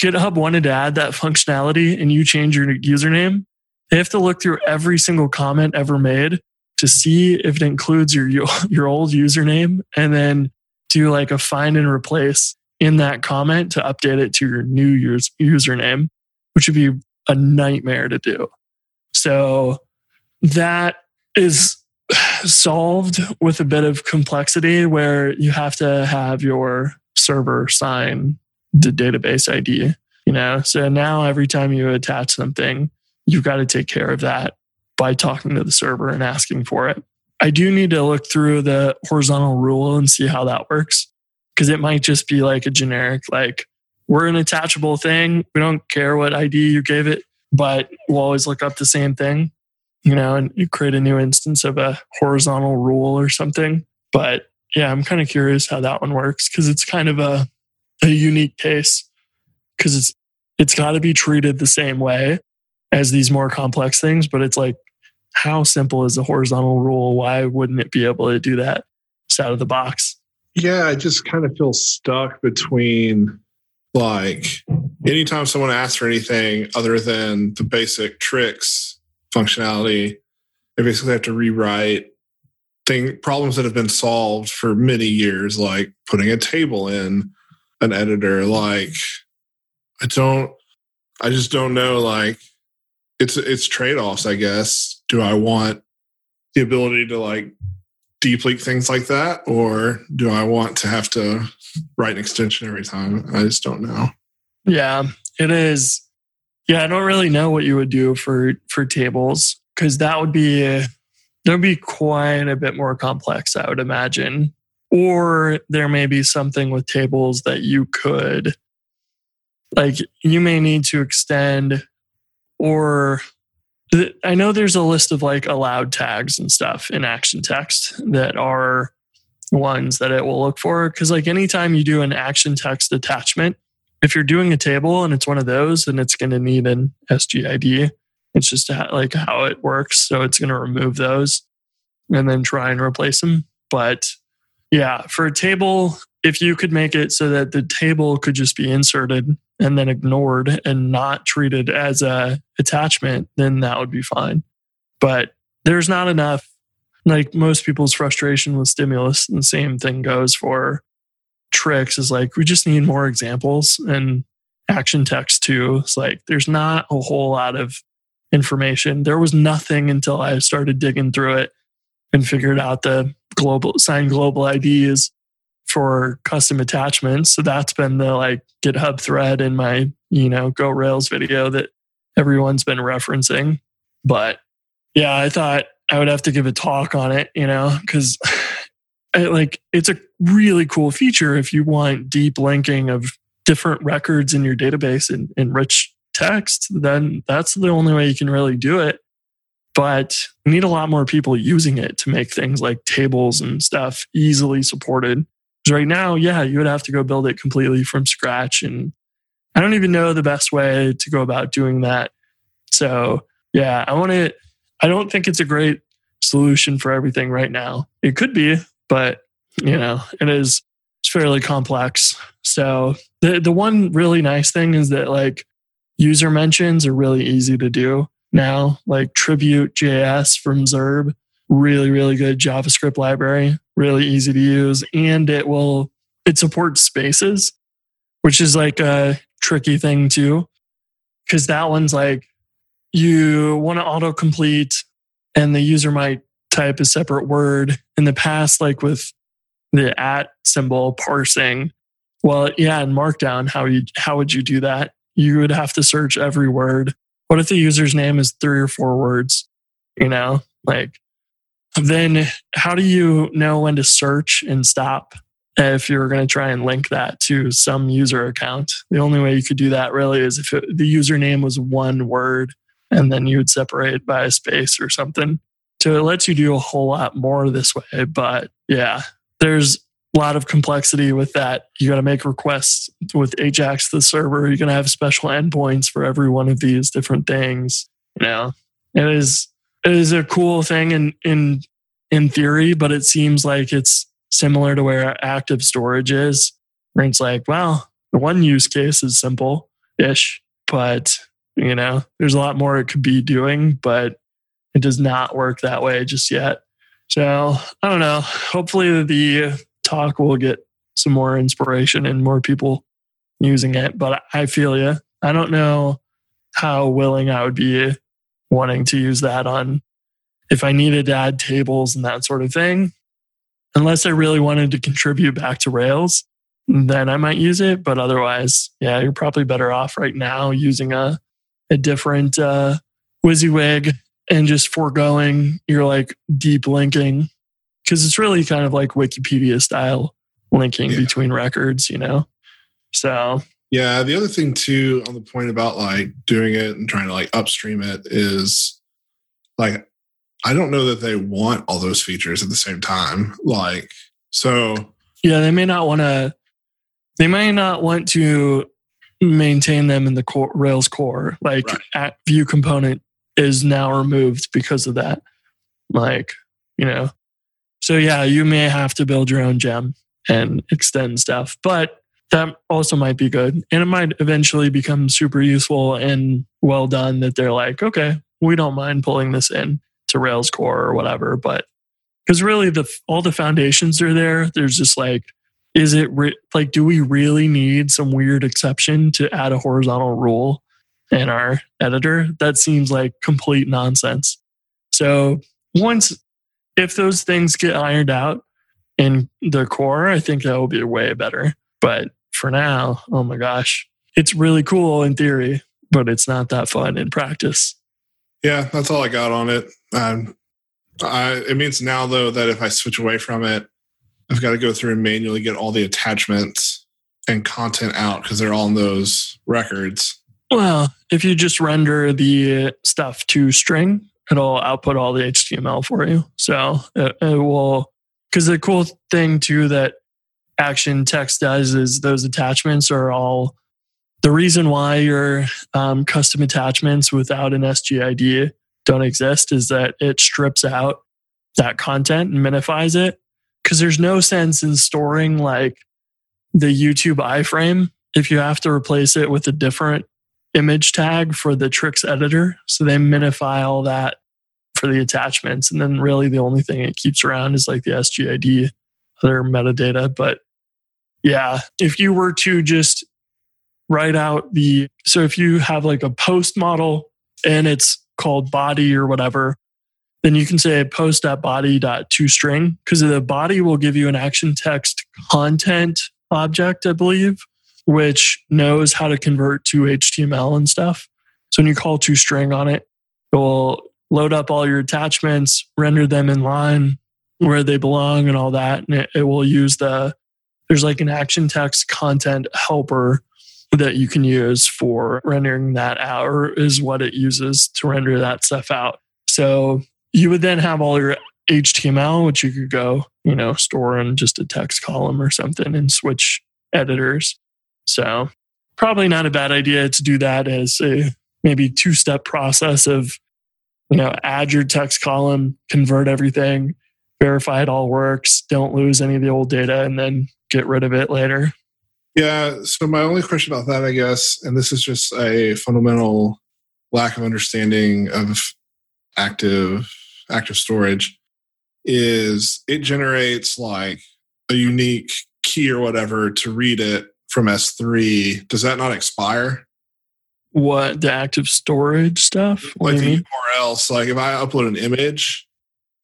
GitHub wanted to add that functionality and you change your username, they have to look through every single comment ever made to see if it includes your your old username and then do like a find and replace in that comment to update it to your new use, username, which would be a nightmare to do. So that is solved with a bit of complexity where you have to have your server sign the database ID, you know? So now every time you attach something, you've got to take care of that by talking to the server and asking for it. I do need to look through the horizontal rule and see how that works because it might just be like a generic, like, we're an attachable thing. We don't care what ID you gave it, but we'll always look up the same thing, you know, and you create a new instance of a horizontal rule or something. But yeah, I'm kind of curious how that one works because it's kind of a, a unique case because it's it's got to be treated the same way as these more complex things, but it's like how simple is a horizontal rule? Why wouldn't it be able to do that just out of the box? Yeah, I just kind of feel stuck between like anytime someone asks for anything other than the basic Trix, functionality. They basically have to rewrite thing problems that have been solved for many years, like putting a table in an editor. Like, I don't, I just don't know. Like, it's it's trade offs, I guess. Do I want the ability to like deep link things like that, or do I want to have to write an extension every time? I just don't know. Yeah, it is. Yeah, I don't really know what you would do for for tables because that would be that would be quite a bit more complex, I would imagine. Or there may be something with tables that you could like you may need to extend or I know there's a list of like allowed tags and stuff in action text that are ones that it will look for. Cause like anytime you do an action text attachment, if you're doing a table and it's one of those, then it's going to need an SGID. It's just like how it works. So it's going to remove those and then try and replace them. But yeah, for a table, if you could make it so that the table could just be inserted and then ignored and not treated as a attachment, then that would be fine. But there's not enough like most people's frustration with stimulus and the same thing goes for Trix is like we just need more examples and action text too. It's like there's not a whole lot of information. There was nothing until I started digging through it and figured out the global sign global IDs for custom attachments. So that's been the like GitHub thread in my, you know, Go Rails video that everyone's been referencing. But yeah, I thought I would have to give a talk on it, you know, because [sighs] like it's a really cool feature if you want deep linking of different records in your database and, in rich text, then that's the only way you can really do it. But need a lot more people using it to make things like tables and stuff easily supported. Because right now, yeah, you would have to go build it completely from scratch. And I don't even know the best way to go about doing that. So, yeah, I want to, I don't think it's a great solution for everything right now. It could be, but you know, it is it's fairly complex. So the the one really nice thing is that like user mentions are really easy to do now. Like Tribute JS from Zurb, really really good JavaScript library, really easy to use, and it will it supports spaces, which is like a tricky thing too, because that one's like you want to autocomplete and the user might type a separate word. In the past like with the at symbol parsing well yeah in markdown how you how would you do that? You would have to search every word. What if the user's name is three or four words you know like then how do you know when to search and stop if you're going to try and link that to some user account the only way you could do that really is if it, the username was one word and then you would separate by a space or something so it lets you do a whole lot more this way. But yeah, there's a lot of complexity with that. You got to make requests with Ajax, the server. You're going to have special endpoints for every one of these different things. You know, it is is a cool thing in in in theory, but it seems like it's similar to where active storage is. Where it's like, well, the one use case is simple ish, but you know, there's a lot more it could be doing, but it does not work that way just yet. So I don't know. Hopefully the talk will get some more inspiration and more people using it. But I feel you. I don't know how willing I would be wanting to use that on if I needed to add tables and that sort of thing. Unless I really wanted to contribute back to Rails, then I might use it. But otherwise, yeah, you're probably better off right now using a a different uh, WYSIWYG and just foregoing your like deep linking because it's really kind of like Wikipedia style linking Yeah. between records, you know? So, Yeah, the other thing too, on the point about like doing it and trying to like upstream it is like I don't know that they want all those features at the same time. Like, so yeah, they may not want to, they may not want to maintain them in the core, Rails core. Like, Right. at view component is now removed because of that. Like, you know, so yeah, you may have to build your own gem and extend stuff, but that also might be good. And it might eventually become super useful and well done that they're like, okay, we don't mind pulling this in to Rails core or whatever, but because really the all the foundations are there. There's just like, is it re- like, do we really need some weird exception to add a horizontal rule in our editor? That seems like complete nonsense. So once, if those things get ironed out in the core, I think that will be way better. But for now, oh my gosh, it's really cool in theory, but it's not that fun in practice. Yeah, that's all I got on it. Um, I, it means now though that if I switch away from it, I've got to go through and manually get all the attachments and content out because they're all in those records. Well, if you just render the stuff to string, it'll output all the HTML for you. So it, it will, because the cool thing too that Action Text does is those attachments are all the reason why your um, custom attachments without an SGID don't exist is that it strips out that content and minifies it because there's no sense in storing like the YouTube iframe if you have to replace it with a different image tag for the Trix editor. So they minify all that for the attachments. And then really the only thing it keeps around is like the SGID, other metadata. But yeah, if you were to just write out the, so if you have like a post model and it's called body or whatever, then you can say post.body.toString because the body will give you an action text content object, I believe, which knows how to convert to HTML and stuff. So when you call toString on it, it will load up all your attachments, render them in line where they belong and all that. And it, it will use the, there's like an action text content helper that you can use for rendering that out, or is what it uses to render that stuff out. So you would then have all your HTML, which you could go, you know, store in just a text column or something and switch editors. So probably not a bad idea to do that as a maybe two step process of, you know, add your text column, convert everything, verify it all works, don't lose any of the old data, and then get rid of it later. Yeah. So my only question about that, I guess, and this is just a fundamental lack of understanding of active active storage, is it generates like a unique key or whatever to read it from S3. Does that not expire? What the active storage stuff? What like the mean? URL. So like if I upload an image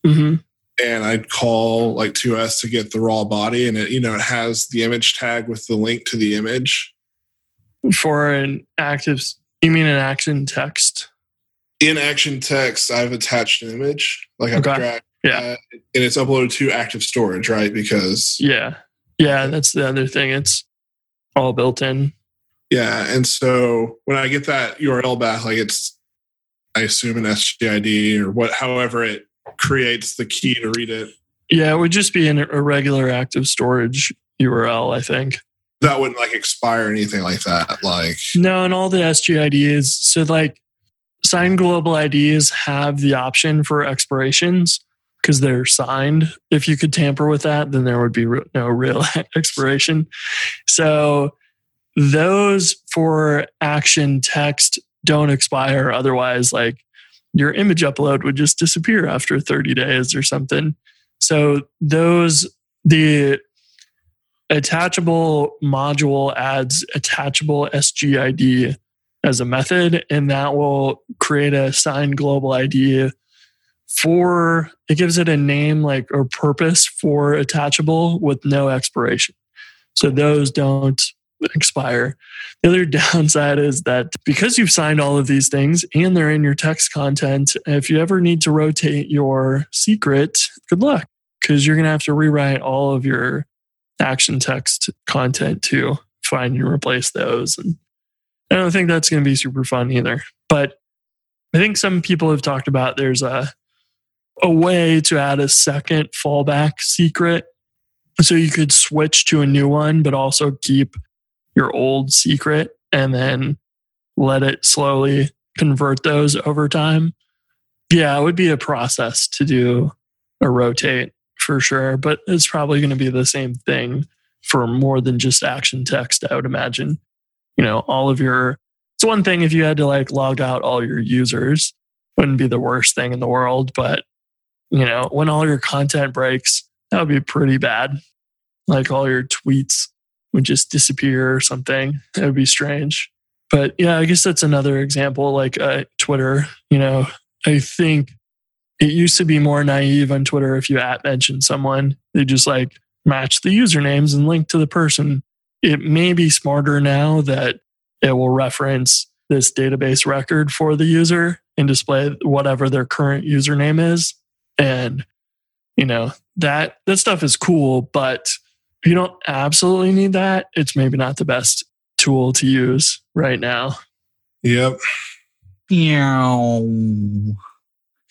Mhm. And I'd call like 2S to get the raw body and it, you know, it has the image tag with the link to the image. For an active, you mean an action text? In action text, I've attached an image. Like I've Okay. dragged Yeah. that, and it's uploaded to active storage, right? Because Yeah. Yeah. That's the other thing. It's all built in. yeah, and so when I get that URL back, like it's I assume an SGID or what however it creates the key to read it. Yeah. It would just be an, a regular active storage URL, I think. That wouldn't like expire or anything like that. Like No, and all the SGIDs. So, like, signed global IDs have the option for expirations because they're signed. If you could tamper with that, then there would be no real [laughs] expiration. So, those for action text don't expire. Otherwise, like, your image upload would just disappear after 30 days or something. So, those, the attachable module adds attachable SGID as a method, and that will create a signed global ID for it gives it a name like or purpose for attachable with no expiration. So those don't [laughs] expire. The other downside is that because you've signed all of these things and they're in your text content, if you ever need to rotate your secret, good luck because you're going to have to rewrite all of your action text content to find and replace those. And I don't think that's going to be super fun either. But I think some people have talked about there's a a way to add a second fallback secret. So you could switch to a new one, but also keep your old secret and then let it slowly convert those over time. Yeah, it would be a process to do a rotate for sure, but it's probably going to be the same thing for more than just action text, I would imagine. You know, all of your, it's one thing if you had to like log out all your users wouldn't be the worst thing in the world. But, you know, when all your content breaks, that would be pretty bad. Like all your tweets would just disappear or something. It would be strange. But yeah, I guess that's another example like uh, Twitter. You know, I think it used to be more naive on Twitter if you at mention someone, they just like match the usernames and link to the person. It may be smarter now that it will reference this database record for the user and display whatever their current username is. And, you know, that that stuff is cool, but if you don't absolutely need that, it's maybe not the best tool to use right now. Yep. Meow.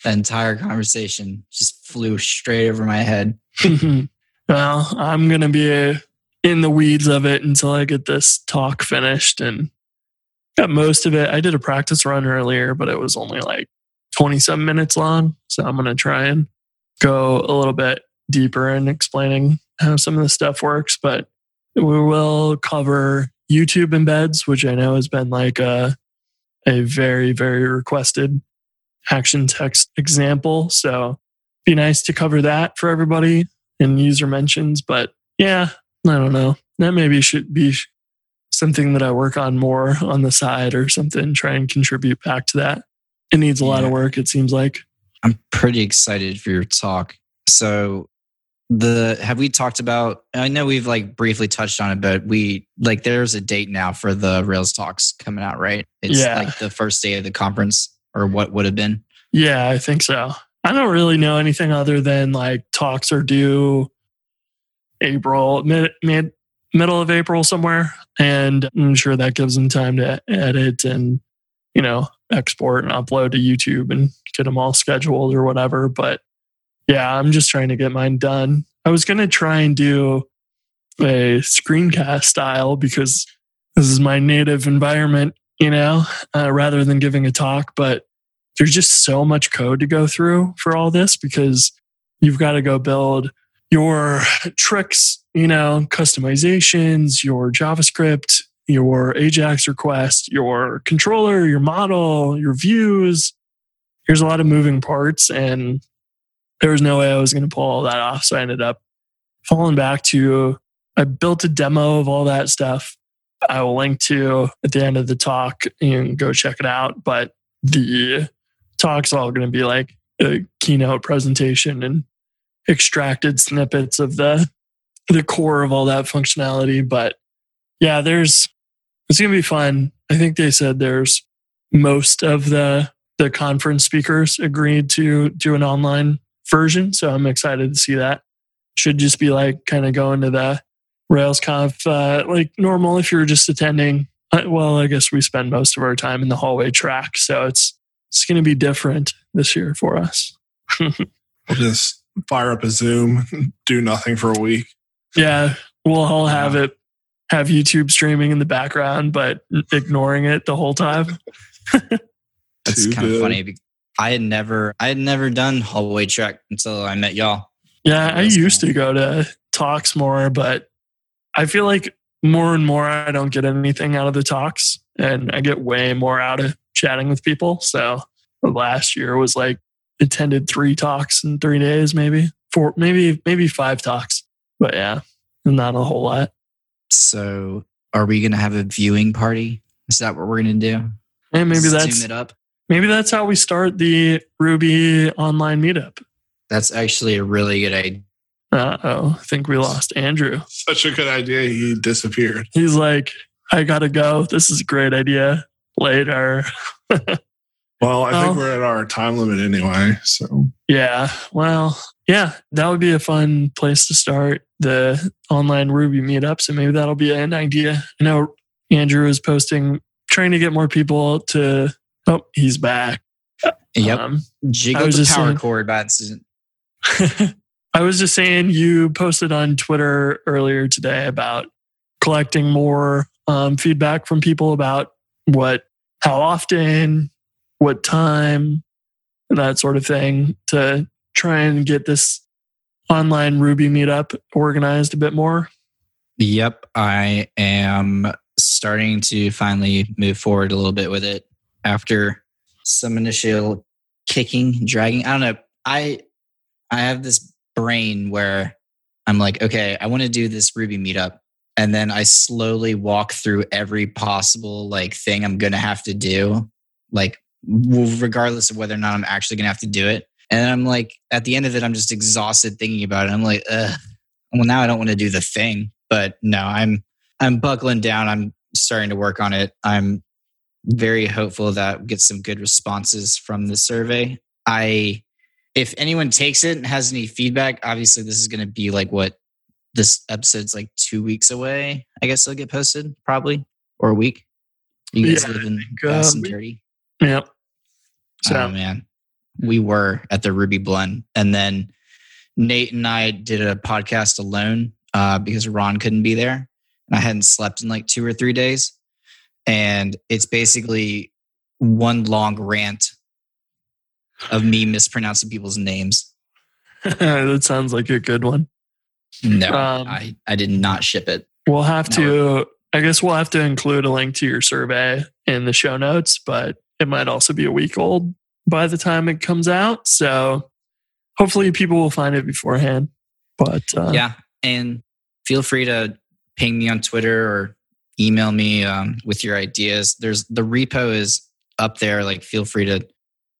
The entire conversation just flew straight over my head. [laughs] well, I'm going to be in the weeds of it until I get this talk finished and got most of it. I did a practice run earlier, but it was only like 27 minutes long. So I'm going to try and go a little bit deeper in explaining how some of the stuff works. But we will cover YouTube embeds, which I know has been like a, a very, very requested action text example. So be nice to cover that for everybody in user mentions. But yeah, I don't know. That maybe should be something that I work on more on the side or something, try and contribute back to that. It needs a lot of work, it seems like. I'm pretty excited for your talk. So the have we talked about I know we've like briefly touched on it, but we like there's a date now for the Rails talks coming out, right? It's Yeah. like the first day of the conference or what would have been. Yeah, I think so. I don't really know anything other than like talks are due April, mid, mid middle of April somewhere. And I'm sure that gives them time to edit and, you know, export and upload to YouTube and get them all scheduled or whatever. But yeah, I'm just trying to get mine done. I was going to try and do a screencast style because this is my native environment, you know, uh, rather than giving a talk. But there's just so much code to go through for all this because you've got to go build your Trix, you know, customizations, your JavaScript, your Ajax request, your controller, your model, your views. There's a lot of moving parts, and there was no way I was going to pull all that off. So I ended up falling back to I built a demo of all that stuff. I will link to at the end of the talk and go check it out. But the talk's all going to be like a keynote presentation and extracted snippets of the the core of all that functionality. But yeah, there's it's gonna be fun. I think they said there's most of the the conference speakers agreed to do an online version. So I'm excited to see that. Should just be like kind of going to the RailsConf uh, like normal if you're just attending. Uh, Well, I guess we spend most of our time in the hallway track, so it's it's going to be different this year for us. [laughs] We'll just fire up a Zoom, [laughs] do nothing for a week. Yeah, we'll all have it have YouTube streaming in the background, but ignoring it the whole time. That's Too kind of funny. I had never I had never done hallway track until I met y'all. Yeah, I used to go to talks more, but I feel like more and more I don't get anything out of the talks, and I get way more out of chatting with people. So last year was like attended three talks in three days, maybe four, maybe maybe five talks, but yeah, not a whole lot. So are we gonna have a viewing party? Is that what we're gonna do? And maybe Zoom that's it up. Maybe that's how we start the Ruby online meetup. That's actually a really good idea. Uh oh, I think we lost Andrew. Such a good idea. He disappeared. He's like, I gotta go. This is a great idea. Later. [laughs] Well, I think Oh. we're at our time limit anyway. So Yeah. Well, yeah, that would be a fun place to start the online Ruby meetup. So maybe that'll be an idea. I know Andrew is posting, trying to get more people to. Oh, he's back. Yep. Um, Jiggle I was the power saying- cord by accident. [laughs] I was just saying you posted on Twitter earlier today about collecting more um, feedback from people about what, how often, what time, and that sort of thing to try and get this online Ruby meetup organized a bit more. Yep. I am starting to finally move forward a little bit with it after some initial kicking, dragging. I don't know. I I have this brain where I'm like, okay, I want to do this Ruby meetup. And then I slowly walk through every possible like thing I'm gonna have to do, like regardless of whether or not I'm actually gonna have to do it. And I'm like, at the end of it, I'm just exhausted thinking about it. I'm like, ugh. Well, now I don't want to do the thing. But no, I'm I'm buckling down. I'm starting to work on it. I'm very hopeful that we get some good responses from the survey. I if anyone takes it and has any feedback, obviously this is going to be like what this episode's like two weeks away. I guess it'll get posted probably or a week. You guys Yeah, live in fast um, and dirty. Yep. So oh man, we were at the Ruby Blend, and then Nate and I did a podcast alone uh, because Ron couldn't be there, and I hadn't slept in like two or three days, and it's basically one long rant of me mispronouncing people's names. [laughs] that sounds like a good one. No, Um, I I did not ship it. We'll have No. to, I guess we'll have to include a link to your survey in the show notes, but it might also be a week old by the time it comes out. So hopefully people will find it beforehand. But uh, yeah, and feel free to ping me on Twitter or email me um, with your ideas. There's the repo is up there. Like, feel free to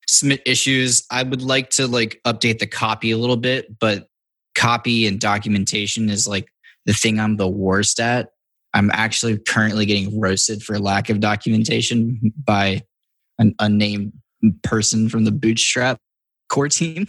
submit issues. I would like to like update the copy a little bit, but copy and documentation is like the thing I'm the worst at. I'm actually currently getting roasted for lack of documentation by an unnamed person from the Bootstrap core team.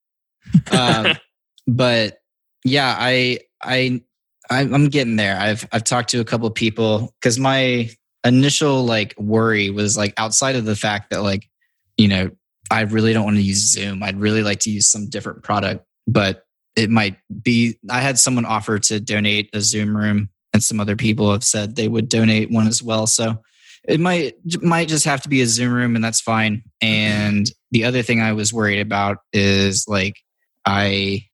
[laughs] um, [laughs] but yeah, I I I- I'm getting there. I've I've talked to a couple of people because my initial like worry was like outside of the fact that like you know I really don't want to use Zoom. I'd really like to use some different product, but it might be. I had someone offer to donate a Zoom room, and some other people have said they would donate one as well. So it might might just have to be a Zoom room, and that's fine. Mm-hmm. And the other thing I was worried about is like I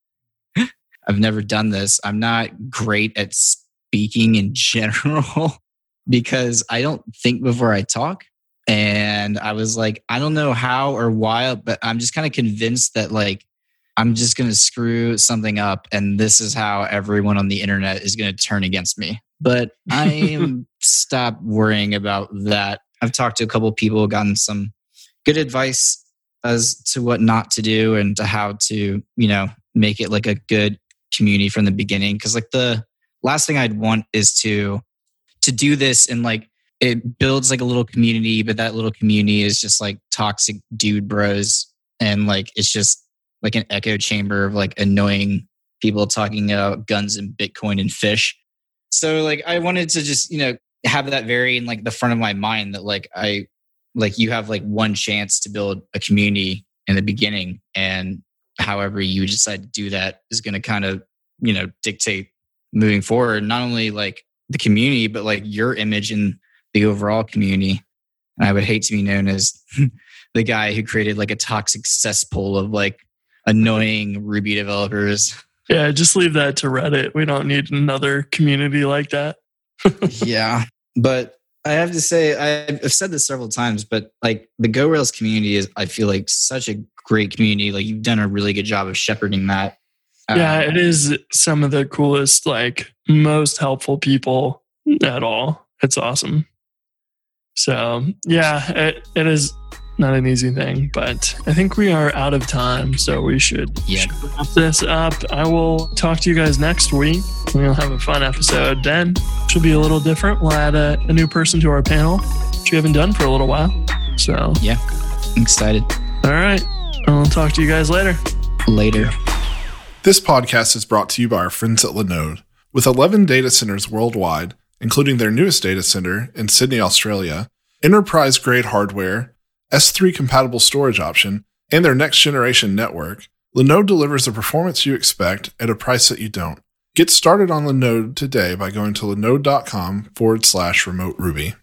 I've never done this. I'm not great at speaking in [laughs] general because I don't think before I talk. And I was like, I don't know how or why, but I'm just kind of convinced that like I'm just going to screw something up and this is how everyone on the internet is going to turn against me. But I am [laughs] stop worrying about that. I've talked to a couple of people, gotten some good advice as to what not to do and to how to, you know, make it like a good community from the beginning. Because like the last thing i'd want is to to do this and like it builds like a little community but that little community is just like toxic dude bros. And like it's just like an echo chamber of like annoying people talking about guns and bitcoin and fish. So like i wanted to just you know have that very in like the front of my mind that like i like you have like one chance to build a community in the beginning. And however you decide to do that is going to kind of you know dictate moving forward not only like the community but like your image in the overall community and i would hate to be known as [laughs] the guy who created like a toxic cesspool of like annoying ruby developers yeah, just leave that to Reddit. We don't need another community like that. [laughs] yeah but i have to say i've said this several times but like the GoRails community is i feel like such a great community like you've done a really good job of shepherding that yeah, Uh, it is some of the coolest, like most helpful people at all. It's awesome. So yeah, it, it is not an easy thing, but I think we are out of time, so we should, Yep. should wrap this up. I will talk to you guys next week. We'll have a fun episode then. It should be a little different. We'll add a, a new person to our panel, which we haven't done for a little while. So yeah i'm excited all right, I'll talk to you guys later. later This podcast is brought to you by our friends at Linode. With 11 data centers worldwide, including their newest data center in Sydney, Australia, enterprise grade hardware, S3 compatible storage option, and their next generation network, Linode delivers the performance you expect at a price that you don't. Get started on Linode today by going to linode.com forward slash remote Ruby.